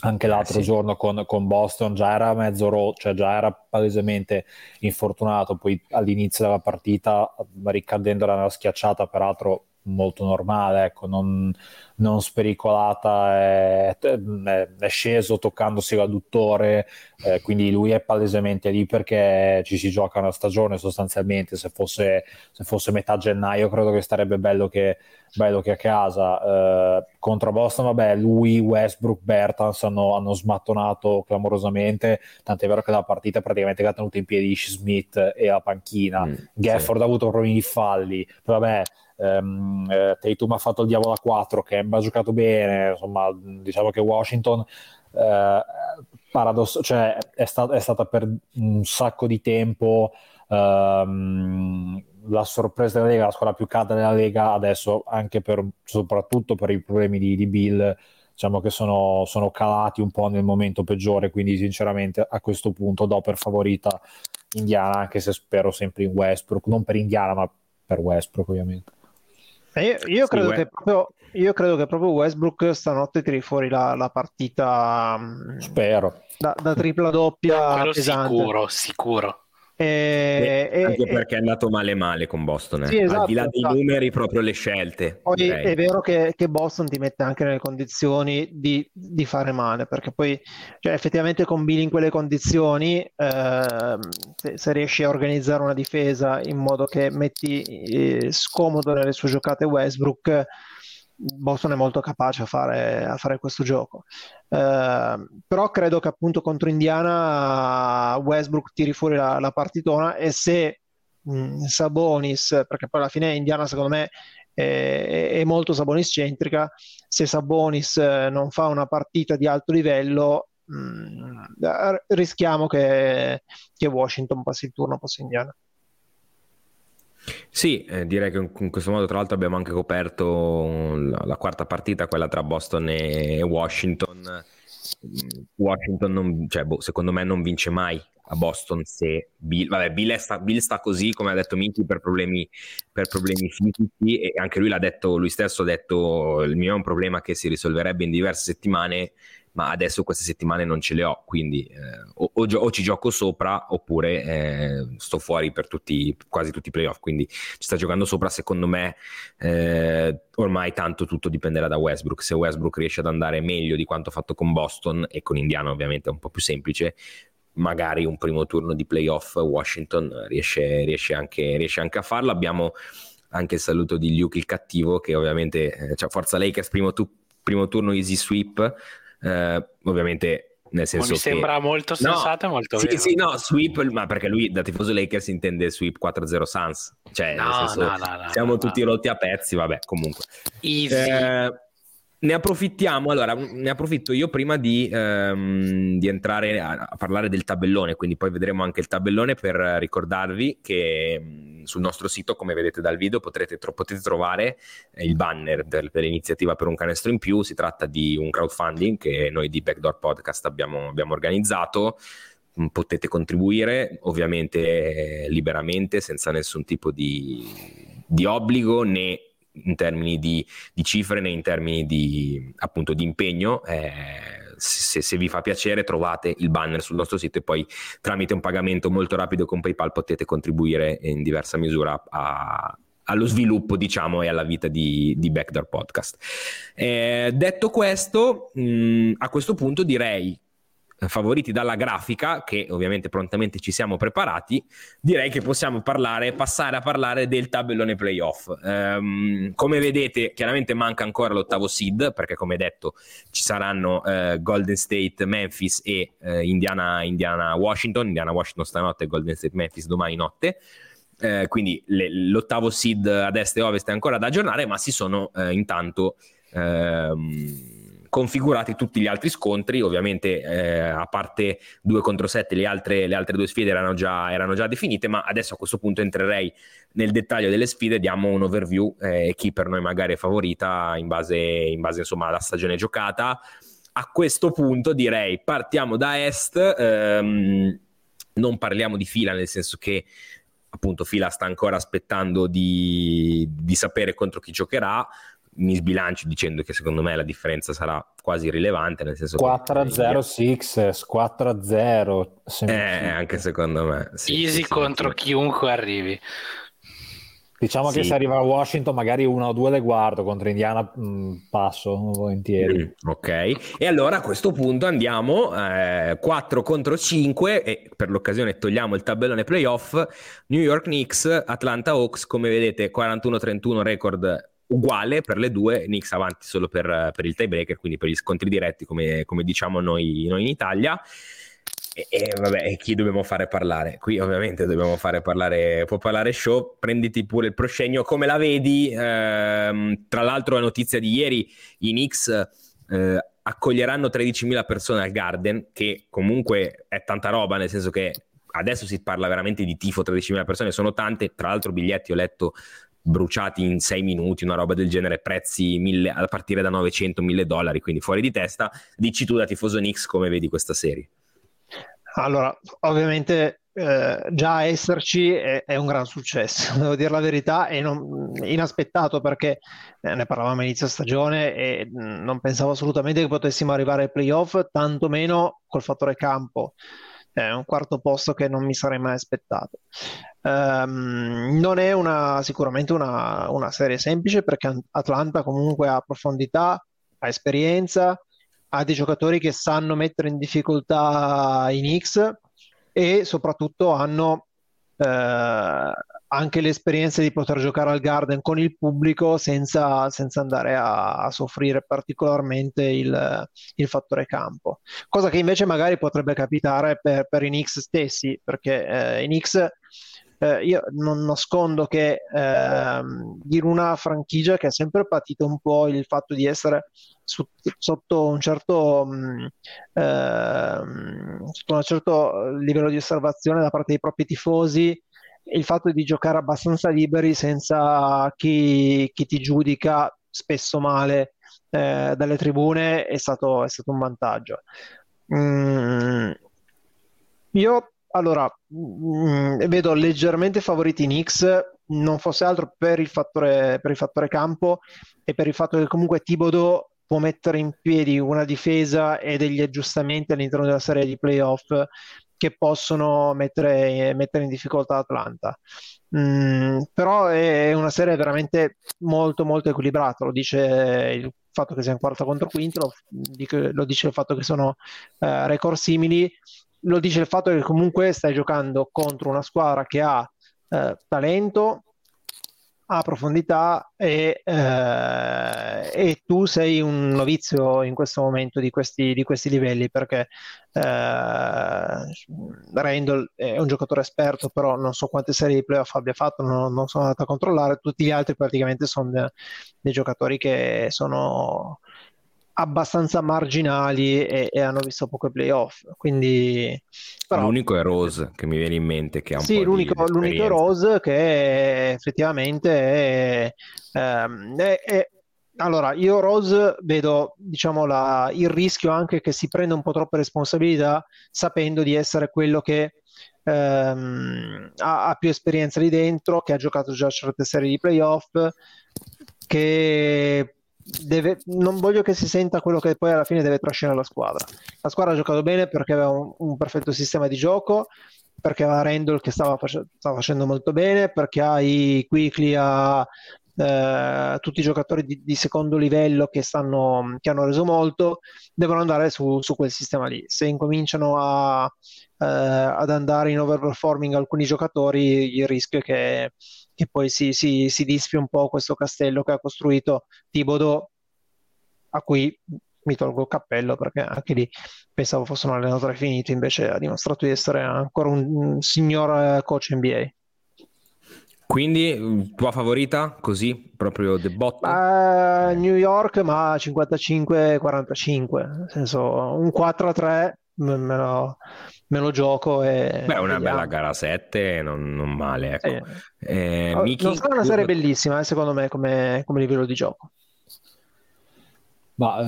anche l'altro Eh, sì. giorno con, con Boston già era mezzo rotto, cioè già era palesemente infortunato, poi all'inizio della partita ricadendo nella schiacciata, peraltro molto normale, ecco, non, non spericolata, è, è- sceso toccandosi l'adduttore, eh, quindi lui è palesemente lì perché ci si gioca una stagione sostanzialmente, se fosse, se fosse metà gennaio credo che starebbe bello che, bello che a casa. Eh, contro Boston, vabbè, lui, Westbrook, Bertans hanno, hanno smattonato clamorosamente, tant'è vero che la partita praticamente l'ha tenuta in piedi Smith e la panchina. Gafford ha avuto problemi di falli, vabbè, ehm, eh, Tatum ha fatto il diavolo a 4, Kemba ha giocato bene, insomma, diciamo che Washington eh, paradosso- cioè, è, sta- è stata per un sacco di tempo ehm, la sorpresa della Lega, la squadra più calda della Lega, adesso anche per, soprattutto per i problemi di, di Bill, diciamo che sono, sono calati un po' nel momento peggiore, quindi sinceramente a questo punto do per favorita Indiana, anche se spero sempre in Westbrook, non per Indiana ma per Westbrook ovviamente. E Io, io credo che proprio, io credo che proprio Westbrook stanotte tiri fuori la, la partita mm, Spero. da, da tripla doppia Quello pesante. sicuro, sicuro. E- e- Anche e- perché è andato male male con Boston. eh. Sì, esatto, Al di là dei esatto. numeri, proprio le scelte. Poi direi. è vero che, che Boston ti mette anche nelle condizioni di, di fare male, perché poi cioè, effettivamente con Bill in quelle condizioni, ehm, se, se riesci a organizzare una difesa in modo che metti eh, scomodo nelle sue giocate Westbrook, Boston è molto capace a fare, a fare questo gioco. Ehm, però credo che appunto contro Indiana Westbrook tiri fuori la, la partitona e se mh, Sabonis, perché poi alla fine Indiana secondo me è, è molto Sabonis centrica, se Sabonis eh, non fa una partita di alto livello mh, eh, rischiamo che, che Washington passi il turno post Indiana. Sì, eh, direi che in questo modo tra l'altro abbiamo anche coperto la, la quarta partita, quella tra Boston e Washington. Mm, Washington, non- cioè, boh, secondo me, non vince mai a Boston se Bill, vabbè, Bill, sta, Bill sta così, come ha detto Miki, per per problemi fisici e anche lui l'ha detto, lui stesso ha detto il mio è un problema che si risolverebbe in diverse settimane ma adesso queste settimane non ce le ho, quindi eh, o, o o ci gioco sopra oppure eh, sto fuori per tutti, quasi tutti i playoff, quindi ci sta giocando sopra, secondo me eh, ormai tanto tutto dipenderà da Westbrook, se Westbrook riesce ad andare meglio di quanto ha fatto con Boston e con Indiana ovviamente è un po' più semplice, magari un primo turno di playoff Washington riesce, riesce, anche, riesce anche a farlo, abbiamo anche il saluto di Luke il cattivo che ovviamente, eh, cioè Forza Lakers primo, tu- primo turno easy sweep, eh, ovviamente nel senso mi che... sembra molto No, sensato e molto sì, vero. sì, no, sweep, ma perché lui da tifoso Lakers intende sweep 4-0 Suns, cioè nel No, senso, no, no, no, siamo no, tutti rotti a pezzi, vabbè, comunque. Easy. Eh, ne approfittiamo, allora, ne approfitto io prima di, ehm, di entrare a, a parlare del tabellone, quindi poi vedremo anche il tabellone per ricordarvi che mh, sul nostro sito, come vedete dal video, potrete, tro- potete trovare eh, il banner del- dell'iniziativa per un canestro in più, si tratta di un crowdfunding che noi di Backdoor Podcast abbiamo, abbiamo organizzato, Mm, potete contribuire ovviamente eh, liberamente, senza nessun tipo di, di obbligo né in termini di, di cifre né in termini di appunto di impegno. Eh, se, se vi fa piacere, trovate il banner sul nostro sito e poi tramite un pagamento molto rapido con PayPal potete contribuire in diversa misura a- allo sviluppo, diciamo, e alla vita di, di Backdoor Podcast. Eh, detto questo, mh, a questo punto direi favoriti dalla grafica, che ovviamente prontamente ci siamo preparati, direi che possiamo parlare, passare a parlare del tabellone playoff. Ehm, come vedete, chiaramente manca ancora l'ottavo seed, perché come detto ci saranno eh, Golden State, Memphis e eh, Indiana, Indiana, Washington, Indiana, Washington stanotte e Golden State, Memphis domani notte. Eh, quindi le- l'ottavo seed a destra e ovest è ancora da aggiornare, ma si sono eh, intanto ehm, configurati tutti gli altri scontri. Ovviamente, eh, a parte 2 contro 7, le altre, le altre due sfide erano già, erano già definite. Ma adesso a questo punto entrerei nel dettaglio delle sfide. Diamo un overview eh, chi per noi magari è favorita in base, in base insomma, alla stagione giocata. A questo punto direi partiamo da est. ehm, non parliamo di fila, nel senso che appunto Fila sta ancora aspettando di, di sapere contro chi giocherà. Mi sbilancio dicendo che secondo me la differenza sarà quasi irrilevante, nel senso 4-0 Sixers, 4-0. Eh, anche secondo me. Sì, Easy sì, sì, contro chiunque arrivi. Diciamo Sì. che se arriva a Washington magari una o due le guardo, contro Indiana mh, passo volentieri. Mm, ok, e allora a questo punto andiamo eh, 4 contro 5 e per l'occasione togliamo il tabellone playoff. New York Knicks, Atlanta Hawks, come vedete 41-31 record uguale per le due, Knicks avanti solo per, per il tiebreaker, quindi per gli scontri diretti come, come diciamo noi, noi in Italia. E, e vabbè, chi dobbiamo fare parlare? Qui ovviamente dobbiamo fare parlare, può parlare show, prenditi pure il proscenio, come la vedi? Ehm, tra l'altro la notizia di ieri, i Knicks eh, accoglieranno 13.000 persone al Garden, che comunque è tanta roba, nel senso che adesso si parla veramente di tifo, 13.000 persone, sono tante, tra l'altro biglietti ho letto bruciati in 6 minuti, una roba del genere, prezzi mille, a partire da 900-1000 dollari, quindi fuori di testa. Dici tu da tifoso Knicks come vedi questa serie? Allora, ovviamente eh, già esserci è, è un gran successo, devo dire la verità, e non- inaspettato perché eh, ne parlavamo inizio stagione e mh, non pensavo assolutamente che potessimo arrivare ai playoff, tantomeno col fattore campo. È un quarto posto che non mi sarei mai aspettato. Ehm, non è una- sicuramente una, una serie semplice perché Atlanta comunque ha profondità, ha esperienza, ha dei giocatori che sanno mettere in difficoltà i Knicks e soprattutto hanno eh, anche l'esperienza di poter giocare al Garden con il pubblico senza, senza andare a, a soffrire particolarmente il, il fattore campo. Cosa che invece magari potrebbe capitare per, per i Knicks stessi, perché eh, i Knicks eh, io non nascondo che ehm, in una franchigia che ha sempre patito un po' il fatto di essere su- sotto un certo, mh, ehm, sotto un certo livello di osservazione da parte dei propri tifosi, il fatto di giocare abbastanza liberi senza chi, chi ti giudica spesso male eh, dalle tribune è stato, è stato un vantaggio. Mm, io allora mm, vedo leggermente favoriti i Knicks, non fosse altro per il fattore, per il fattore campo e per il fatto che comunque Thibodeau può mettere in piedi una difesa e degli aggiustamenti all'interno della serie di playoff che possono mettere, mettere in difficoltà Atlanta. Mm, però è una serie veramente molto molto equilibrata, lo dice il fatto che sia in quarta contro quinto, lo, lo dice il fatto che sono eh, record simili, lo dice il fatto che comunque stai giocando contro una squadra che ha eh, talento, ha profondità e, eh, e tu sei un novizio in questo momento di questi, di questi livelli perché eh, Randall è un giocatore esperto, però non so quante serie di playoff abbia fatto, non, non sono andato a controllare, tutti gli altri praticamente sono de- dei giocatori che sono abbastanza marginali e, e hanno visto poche playoff, quindi però L'unico è Rose che mi viene in mente che ha un sì, l'unico, l'unico esperienza. Rose che effettivamente è, ehm, è- è- allora io Rose vedo diciamo la- il rischio anche che si prenda un po' troppe responsabilità sapendo di essere quello che ehm, ha, ha più esperienza lì dentro, che ha giocato già certe serie di playoff, che deve, non voglio che si senta quello che poi alla fine deve trascinare la squadra. La squadra ha giocato bene perché aveva un, un perfetto sistema di gioco, perché aveva Randall che stava, face- stava facendo molto bene, perché ha i Quickly, ha eh, tutti i giocatori di, di secondo livello che, stanno, che hanno reso molto, devono andare su, su quel sistema lì. Se incominciano a, eh, ad andare in overperforming alcuni giocatori, il rischio è che, che poi si, si, si disfi un po' questo castello che ha costruito Thibodeau, a cui mi tolgo il cappello perché anche lì pensavo fosse un allenatore finito, invece ha dimostrato di essere ancora un, un signor eh, coach NBA. Quindi tua favorita così proprio the bottom? Ma New York, ma 55-45, nel senso un 4-3 me me lo, me lo gioco e Beh, una vediamo. bella gara 7, non, non male, ecco. Sì. Eh, Oh, Miki, non sarà una tu- serie bellissima, eh, secondo me, come, come livello di gioco. Ma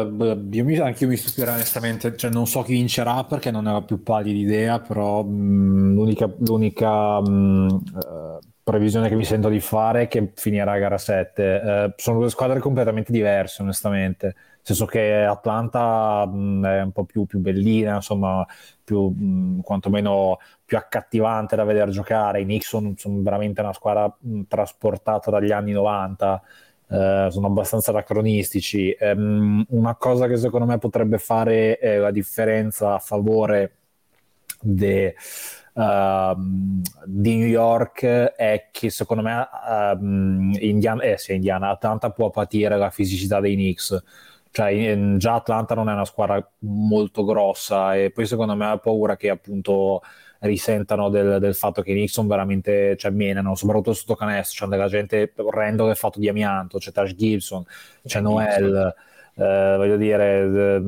eh, io mi, anche io mi stupirò onestamente, cioè, non so chi vincerà perché non ne ho più pallida idea, però mh, l'unica, l'unica mh, eh, previsione che mi sento di fare è che finirà a gara 7. Eh, sono due squadre completamente diverse onestamente, senso che Atlanta mh, è un po' più, più bellina, insomma, più, mh, quantomeno più accattivante da vedere giocare. I Knicks sono, veramente una squadra mh, trasportata dagli anni 90. Uh, sono abbastanza anacronistici. Um, una cosa che secondo me potrebbe fare eh, la differenza a favore de, uh, di New York è che secondo me uh, Indiana, eh, sì, Indiana, Atlanta può patire la fisicità dei Knicks. Cioè, in, già Atlanta non è una squadra molto grossa e poi secondo me ha paura che appunto risentano del, del fatto che i sono veramente cioè, menano, soprattutto sotto canestro, c'è della gente orrendo che è fatto di amianto, c'è Tash Gibson, c'è Noel. Eh, voglio dire, eh,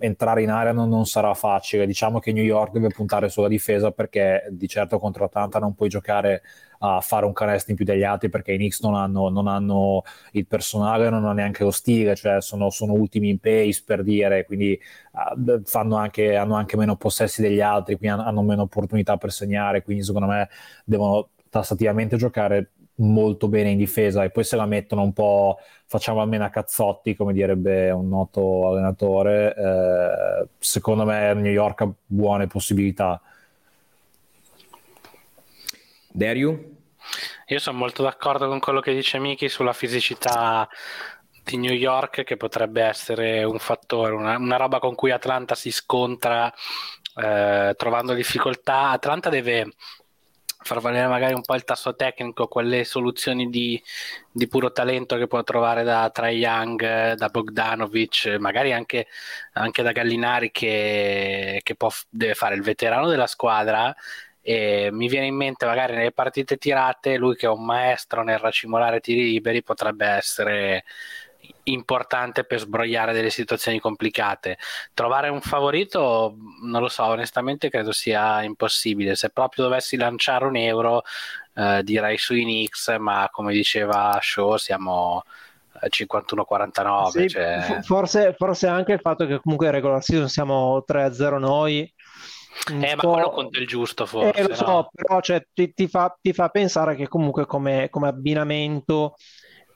entrare in area non, non, sarà facile. Diciamo che New York deve puntare sulla difesa perché di certo contro Atlanta non puoi giocare a fare un canestro in più degli altri perché i Knicks non hanno, non hanno il personale, non hanno neanche lo stile, cioè sono, sono ultimi in pace per dire, quindi uh, anche, hanno anche meno possessi degli altri, quindi hanno meno opportunità per segnare, quindi secondo me devono tassativamente giocare molto bene in difesa e poi se la mettono un po' facciamo almeno a cazzotti come direbbe un noto allenatore eh, secondo me New York ha buone possibilità Dario? Io sono molto d'accordo con quello che dice Miki sulla fisicità di New York, che potrebbe essere un fattore, una, una roba con cui Atlanta si scontra eh, trovando difficoltà. Atlanta deve far valere magari un po' il tasso tecnico, quelle soluzioni di, di puro talento che può trovare da Trae Young, da Bogdanovic, magari anche, anche da Gallinari che, che può, deve fare il veterano della squadra. E mi viene in mente magari nelle partite tirate lui che è un maestro nel racimolare tiri liberi potrebbe essere importante per sbrogliare delle situazioni complicate trovare un favorito non lo so onestamente credo sia impossibile se proprio dovessi lanciare un euro eh, direi sui Knicks ma come diceva Shaw siamo 51-49 sì, cioè... forse, forse anche il fatto che comunque in regular season siamo 3-0 noi eh, ma quello conta il giusto forse. Eh, lo so, no? però cioè, ti, ti, fa, ti, fa, pensare che comunque come, come abbinamento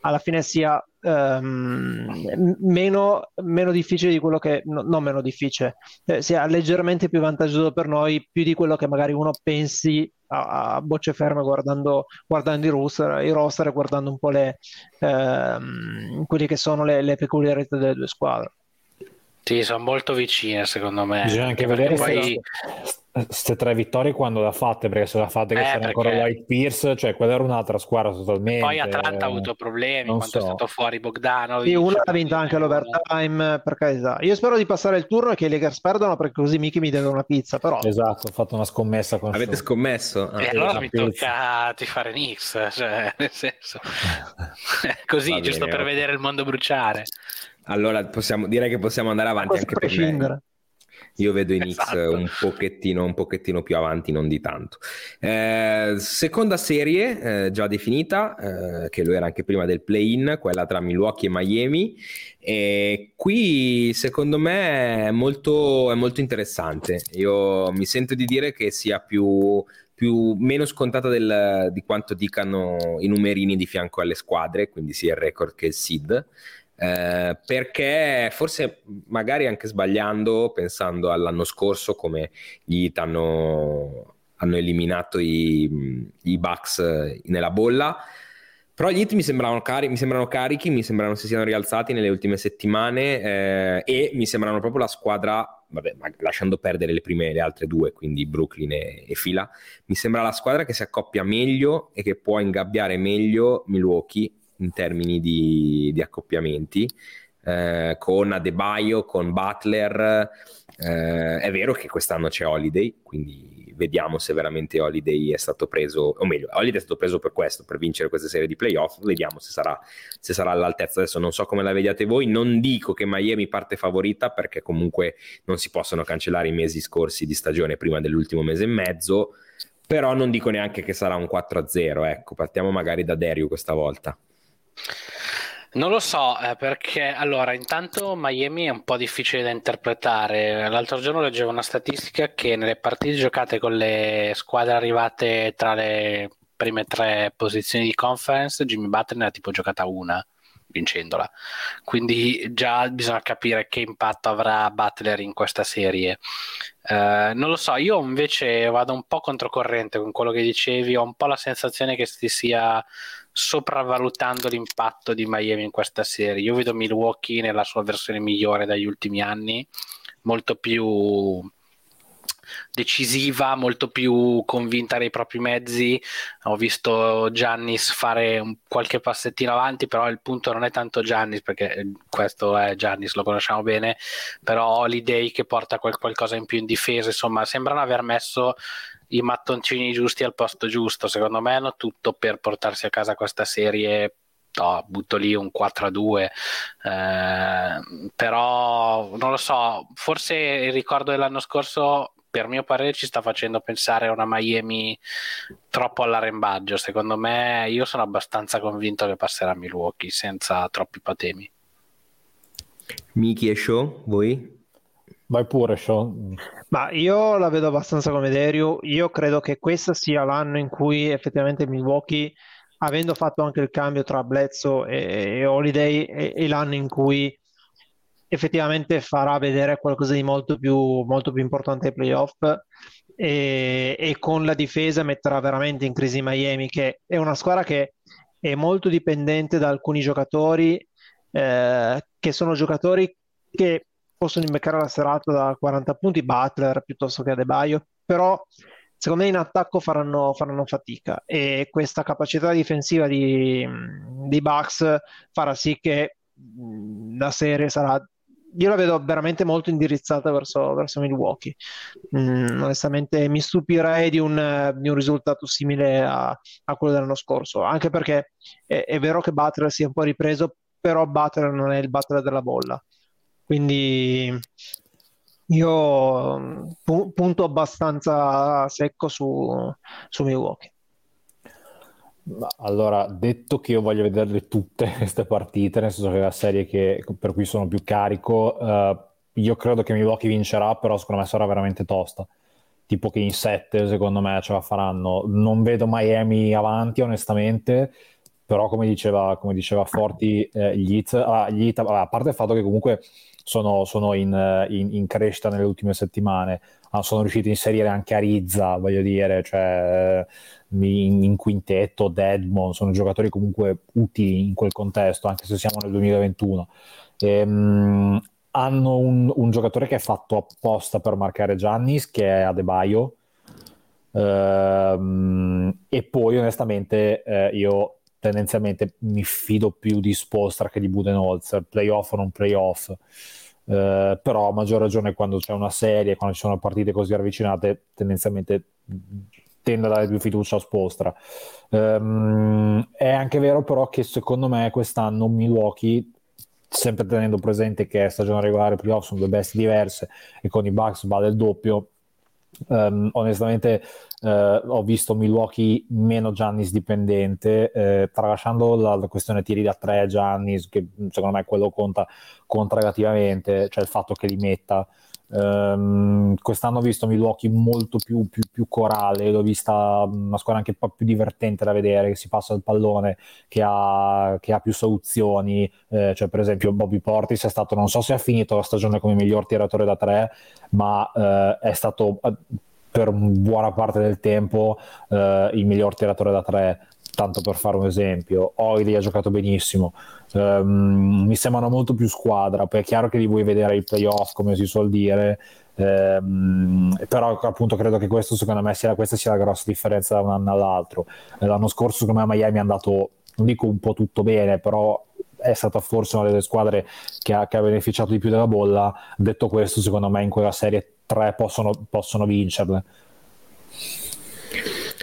alla fine sia um, meno, meno, difficile di quello che, no, non meno difficile, eh, sia leggermente più vantaggioso per noi, più di quello che magari uno pensi a, a bocce ferme guardando, guardando i roster, i roster e guardando un po' le, ehm, quelle che sono le, le peculiarità delle due squadre. Sì, sono molto vicine secondo me. Bisogna anche vedere poi... queste tre vittorie quando le ha fatte, perché se le ha fatte che eh, c'era perché... ancora White Pierce, cioè quella era un'altra squadra totalmente. Poi Atlanta ha avuto problemi non quando so. è stato fuori Bogdanovic. Sì, una ha vinto anche l'overtime, per carità. Io spero di passare il turno e che i Lakers perdano perché così Miki mi deve una pizza, però. Esatto, ho fatto una scommessa con Avete scommesso? Ah, e allora mi tocca ti fare Knicks, cioè, nel senso. così, giusto per vedere il mondo bruciare. Allora possiamo, direi che possiamo andare avanti anche per me. Io vedo i Knicks esatto. un, pochettino, un pochettino più avanti, non di tanto. Eh, seconda serie eh, già definita, eh, che lo era anche prima del play-in, quella tra Milwaukee e Miami. E qui secondo me è molto, è molto interessante. Io mi sento di dire che sia più, più, meno scontata del, di quanto dicano i numerini di fianco alle squadre, quindi sia il record che il seed. Eh, perché forse magari anche sbagliando, pensando all'anno scorso come gli Heat hanno, hanno eliminato i, i Bucks nella bolla, però gli Heat mi sembrano, cari- mi sembrano carichi, mi sembrano si siano rialzati nelle ultime settimane eh, e mi sembrano proprio la squadra, vabbè, lasciando perdere le prime le altre due, quindi Brooklyn e, e Fila, mi sembra la squadra che si accoppia meglio e che può ingabbiare meglio Milwaukee in termini di, di accoppiamenti. Eh, con Adebayo, con Butler. Eh, è vero che quest'anno c'è Holiday, quindi vediamo se veramente Holiday è stato preso, o meglio, Holiday è stato preso per questo, per vincere questa serie di playoff. Vediamo se sarà, se sarà all'altezza. Adesso non so come la vediate voi. Non dico che Miami parte favorita perché comunque non si possono cancellare i mesi scorsi di stagione prima dell'ultimo mese e mezzo. Però non dico neanche che sarà un 4-0. Ecco, partiamo magari da Dario questa volta. Non lo so, eh, perché allora, intanto Miami è un po' difficile da interpretare. L'altro giorno leggevo una statistica che nelle partite giocate con le squadre arrivate tra le prime tre posizioni di conference, Jimmy Butler ne ha tipo giocata una vincendola. Quindi già bisogna capire che impatto avrà Butler in questa serie. Uh, non lo so, io invece vado un po' controcorrente con quello che dicevi, ho un po' la sensazione che si sia sopravvalutando l'impatto di Miami in questa serie. Io vedo Milwaukee nella sua versione migliore dagli ultimi anni, molto più decisiva, molto più convinta dei propri mezzi. Ho visto Giannis fare un, qualche passettino avanti, però il punto non è tanto Giannis, perché questo è Giannis, lo conosciamo bene, però Holiday che porta quel, qualcosa in più in difesa, insomma, sembrano aver messo i mattoncini giusti al posto giusto. Secondo me hanno tutto per portarsi a casa questa serie No, butto lì un 4 a 2 eh, però non lo so forse il ricordo dell'anno scorso per mio parere ci sta facendo pensare a una Miami troppo all'arrembaggio. Secondo me io sono abbastanza convinto che passerà Milwaukee senza troppi patemi. Miki e Show, voi? Vai pure, Show. Ma io la vedo abbastanza come Derio. Io credo che questo sia l'anno in cui effettivamente Milwaukee, avendo fatto anche il cambio tra Bledsoe e, e Holiday, è, è l'anno in cui effettivamente farà vedere qualcosa di molto più, molto più importante ai playoff e, e, con la difesa metterà veramente in crisi Miami che è una squadra che è molto dipendente da alcuni giocatori eh, che sono giocatori che possono imbeccare la serata da 40 punti Butler piuttosto che Adebayo però secondo me in attacco faranno, faranno fatica e questa capacità difensiva di, di Bucks farà sì che la serie sarà io la vedo veramente molto indirizzata verso, verso Milwaukee. Mm, onestamente mi stupirei di un, di un risultato simile a, a, quello dell'anno scorso, anche perché è, è, vero che Butler si è un po' ripreso, però Butler non è il Butler della bolla. Quindi io pu- punto abbastanza secco su, su Milwaukee. Allora, detto che io voglio vederle tutte queste partite, nel senso che è la serie che, per cui sono più carico, uh, io credo che Milwaukee vincerà, però secondo me sarà veramente tosta. Tipo che in sette, secondo me, ce la faranno. Non vedo Miami avanti, onestamente, però come diceva, come diceva Forti, eh, gli Heat, ah, gli Heat, a parte il fatto che comunque sono, sono in, in, in, crescita nelle ultime settimane, ah, sono riusciti a inserire anche Arizza, voglio dire, cioè in, in quintetto, Deadmon, sono giocatori comunque utili in quel contesto, anche se siamo nel 2021. Ehm, hanno un, un, giocatore che è fatto apposta per marcare Giannis, che è Adebayo, ehm, e poi onestamente eh, io tendenzialmente mi fido più di Spostra che di Budenholzer, playoff o non playoff. Uh, però a maggior ragione quando c'è una serie, quando ci sono partite così ravvicinate, tendenzialmente tende a dare più fiducia a Spostra. Um, è anche vero però che secondo me quest'anno Milwaukee, sempre tenendo presente che stagione regolare playoff, sono due bestie diverse e con i Bucks vale il doppio, Um, onestamente uh, ho visto Milwaukee meno Giannis dipendente, eh, tralasciando la, la, questione tiri da tre Giannis, che secondo me quello conta, conta cioè il fatto che li metta. Um, quest'anno ho visto Milwaukee molto più, più, più, corale, l'ho vista una squadra anche un po' più divertente da vedere, che si passa il pallone, che ha, che ha più soluzioni, eh, cioè per esempio Bobby Portis è stato, non so se ha finito la stagione come miglior tiratore da tre, ma eh, è stato eh, per buona parte del tempo eh, il miglior tiratore da tre tanto per fare un esempio. Oili ha giocato benissimo. Um, mi sembrano molto più squadra. Poi è chiaro che li vuoi vedere ai playoff, come si suol dire. Um, però appunto credo che questo secondo me sia, questa sia la grossa differenza da un anno all'altro. L'anno scorso secondo me Miami è andato, non dico un po' tutto bene, però è stata forse una delle squadre che ha, che ha beneficiato di più della bolla. Detto questo, secondo me in quella serie 3 possono, possono vincerle.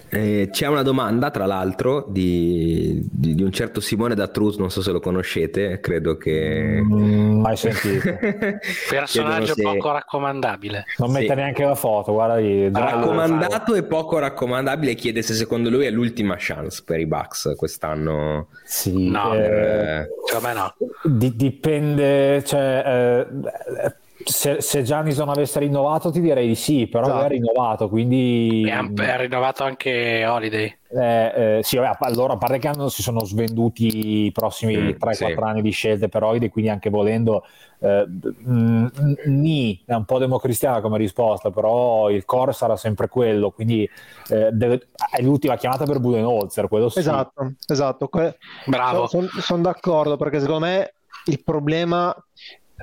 Eh, c'è una domanda, tra l'altro, di, di- di un certo Simone da Trus, non so se lo conoscete, credo che... Mm, mai sentito. Personaggio se- poco raccomandabile. Non Sì. mette neanche la foto, guarda lì. Raccomandato e poco raccomandabile, chiede se secondo lui è l'ultima chance per i Bucks quest'anno. Sì, No, eh, secondo me no. di- dipende, cioè, eh, se, se Giannis non avesse rinnovato ti direi di sì, però lui ha Esatto. rinnovato, quindi... E ha, ha rinnovato anche Holiday. Eh, eh, sì, vabbè, allora a parte che hanno, si sono svenduti i prossimi Mm, 3-4 sì. anni di scelte per Oide, quindi anche volendo eh, ni è un po' democristiana come risposta, però il core sarà sempre quello, quindi eh, deve- è l'ultima chiamata per Budenholzer, quello sì. Esatto, esatto. Que- Bravo. Sono d'accordo perché secondo me il problema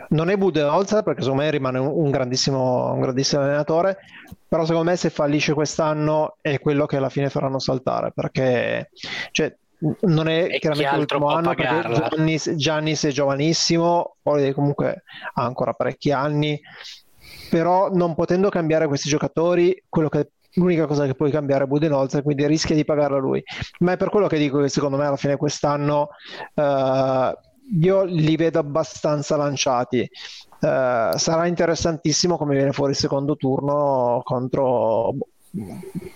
non è Budenholzer perché secondo me rimane un, grandissimo, un grandissimo allenatore, però secondo me se fallisce quest'anno è quello che alla fine faranno saltare perché cioè, non è E chi chiaramente l'ultimo anno perché? Giannis, Giannis è giovanissimo, Holiday comunque ha ancora parecchi anni, però non potendo cambiare questi giocatori, quello che L'unica cosa che puoi cambiare è Budenholzer, quindi rischia di pagarla lui. Ma è per quello che dico che secondo me alla fine quest'anno eh, io li vedo abbastanza lanciati. Eh, sarà interessantissimo come viene fuori il secondo turno contro boh,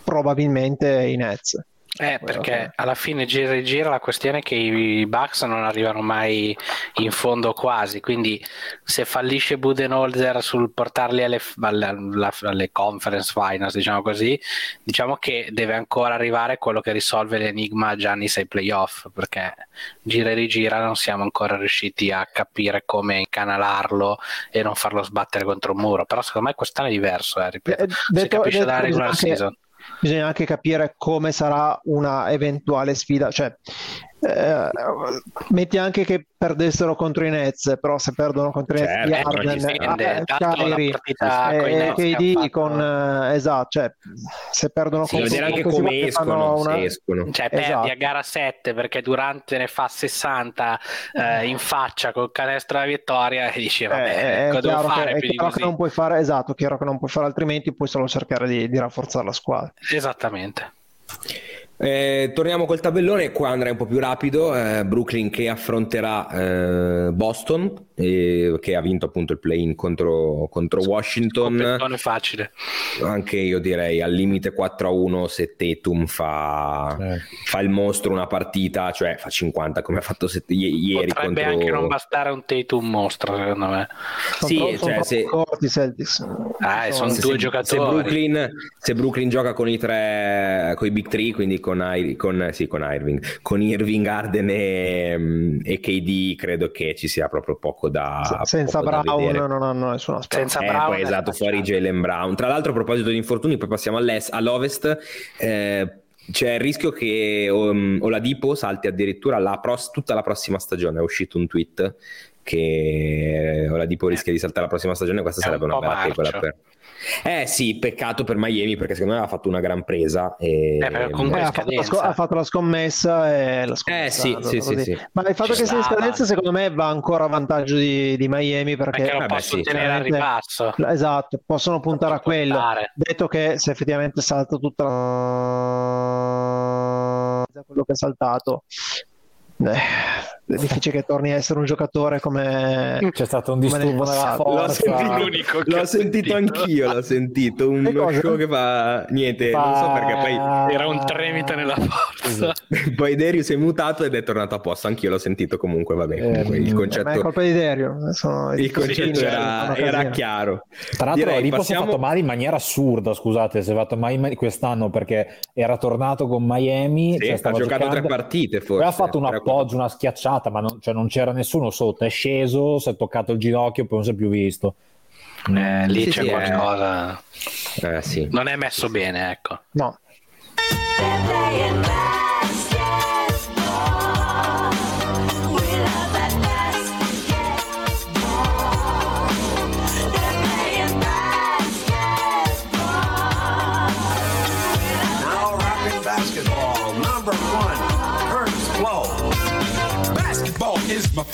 probabilmente i Nets. Eh, perché alla fine gira e gira la questione è che i Bucks non arrivano mai in fondo quasi, quindi se fallisce Budenholzer sul portarli alle, alle- alle conference finals, diciamo così, diciamo che deve ancora arrivare quello che risolve l'enigma Giannis ai playoff, perché gira e rigira non siamo ancora riusciti a capire come incanalarlo e non farlo sbattere contro un muro, però secondo me quest'anno è diverso, eh, ripeto, Eh, si detto- capisce detto dalla regular anche- season. Bisogna anche capire come sarà una eventuale sfida, cioè eh, metti anche che perdessero contro i Nets, però se perdono contro i Nets Certo, eh, Kyrie, partita eh, Nets che KD con eh, esatto, cioè se perdono Sì, contro vedere anche come escono, una- se escono. Cioè, perdi Esatto. a gara 7 perché Durante ne fa 60 eh, in faccia col canestro della vittoria e dici, vabbè, Eh, cosa devo chiaro, fare che, è più di così? non puoi fare, esatto, chiaro che non puoi fare altrimenti, puoi solo cercare di, di rafforzare la squadra. Esattamente. Eh, torniamo col tabellone, qua andrà un po' più rapido. eh, Brooklyn che affronterà eh, Boston, eh, che ha vinto appunto il play-in contro, contro Washington. Non è facile. Anche io direi al limite 4-1 se Tatum fa, Eh. fa il mostro una partita, cioè fa 50 come ha fatto set- i- ieri Potrebbe contro... anche non bastare un Tatum mostro, secondo me. Sono Sì, troppo- sono cioè, se- corti i Celtics. Ah, sono se, due se- giocatori. se Brooklyn, se Brooklyn gioca con i tre con i big three quindi con, Ir- con, sì, con Irving con Irving, Arden e, mm, e KD credo che ci sia proprio poco da Se- senza poco da Brown vedere. non hanno nessuna speranza. Senza Eh, Brown poi è esatto, fuori Jalen Brown. Tra l'altro, a proposito di infortuni, poi passiamo all'est, all'ovest. eh, c'è il rischio che um, Oladipo salti addirittura la pros- tutta la prossima stagione. È uscito un tweet che Oladipo rischia di saltare la prossima stagione. Questa È sarebbe un una bella per. Eh sì, peccato per Miami perché secondo me aveva fatto una gran presa. E... Eh, comunque Eh, ha, fatto sco- ha fatto la scommessa e la scommessa Eh, sì, sì, sì, sì. Ma il fatto Ci che sia in scadenza secondo me va ancora a vantaggio di, di Miami perché, Perché lo vabbè, posso sì, tenere al ribasso. esatto, possono puntare a quello. Puntare. Detto che se effettivamente salta tutta la... quello che è saltato, eh, è difficile che torni a essere un giocatore come... C'è stato un disturbo nella. L'ho forza. l'ho ho sentito sentito. anch'io, l'ho sentito. Un show che fa niente, non so perché poi Era un tremito nella forza. Poi Darius è mutato ed è tornato a posto. Anch'io l'ho sentito comunque. Vabbè, comunque, il Ehm, Ma è concetto, colpa di Derio. Sono il concetto tifosi era, era chiaro. Tra l'altro, Direi, Oladipo si è passiamo- fatto male in maniera assurda. Scusate, si è fatto male quest'anno perché era tornato con Miami. Sì, cioè, ha giocato giocando- tre partite, forse. Poi ha fatto un appoggio, una schiacciata, ma non, cioè, non c'era nessuno sotto. È sceso, si è toccato il ginocchio, poi non si è più visto. Eh, lì Sì, c'è sì, qualcosa. Eh, sì. Non è messo bene, ecco. No,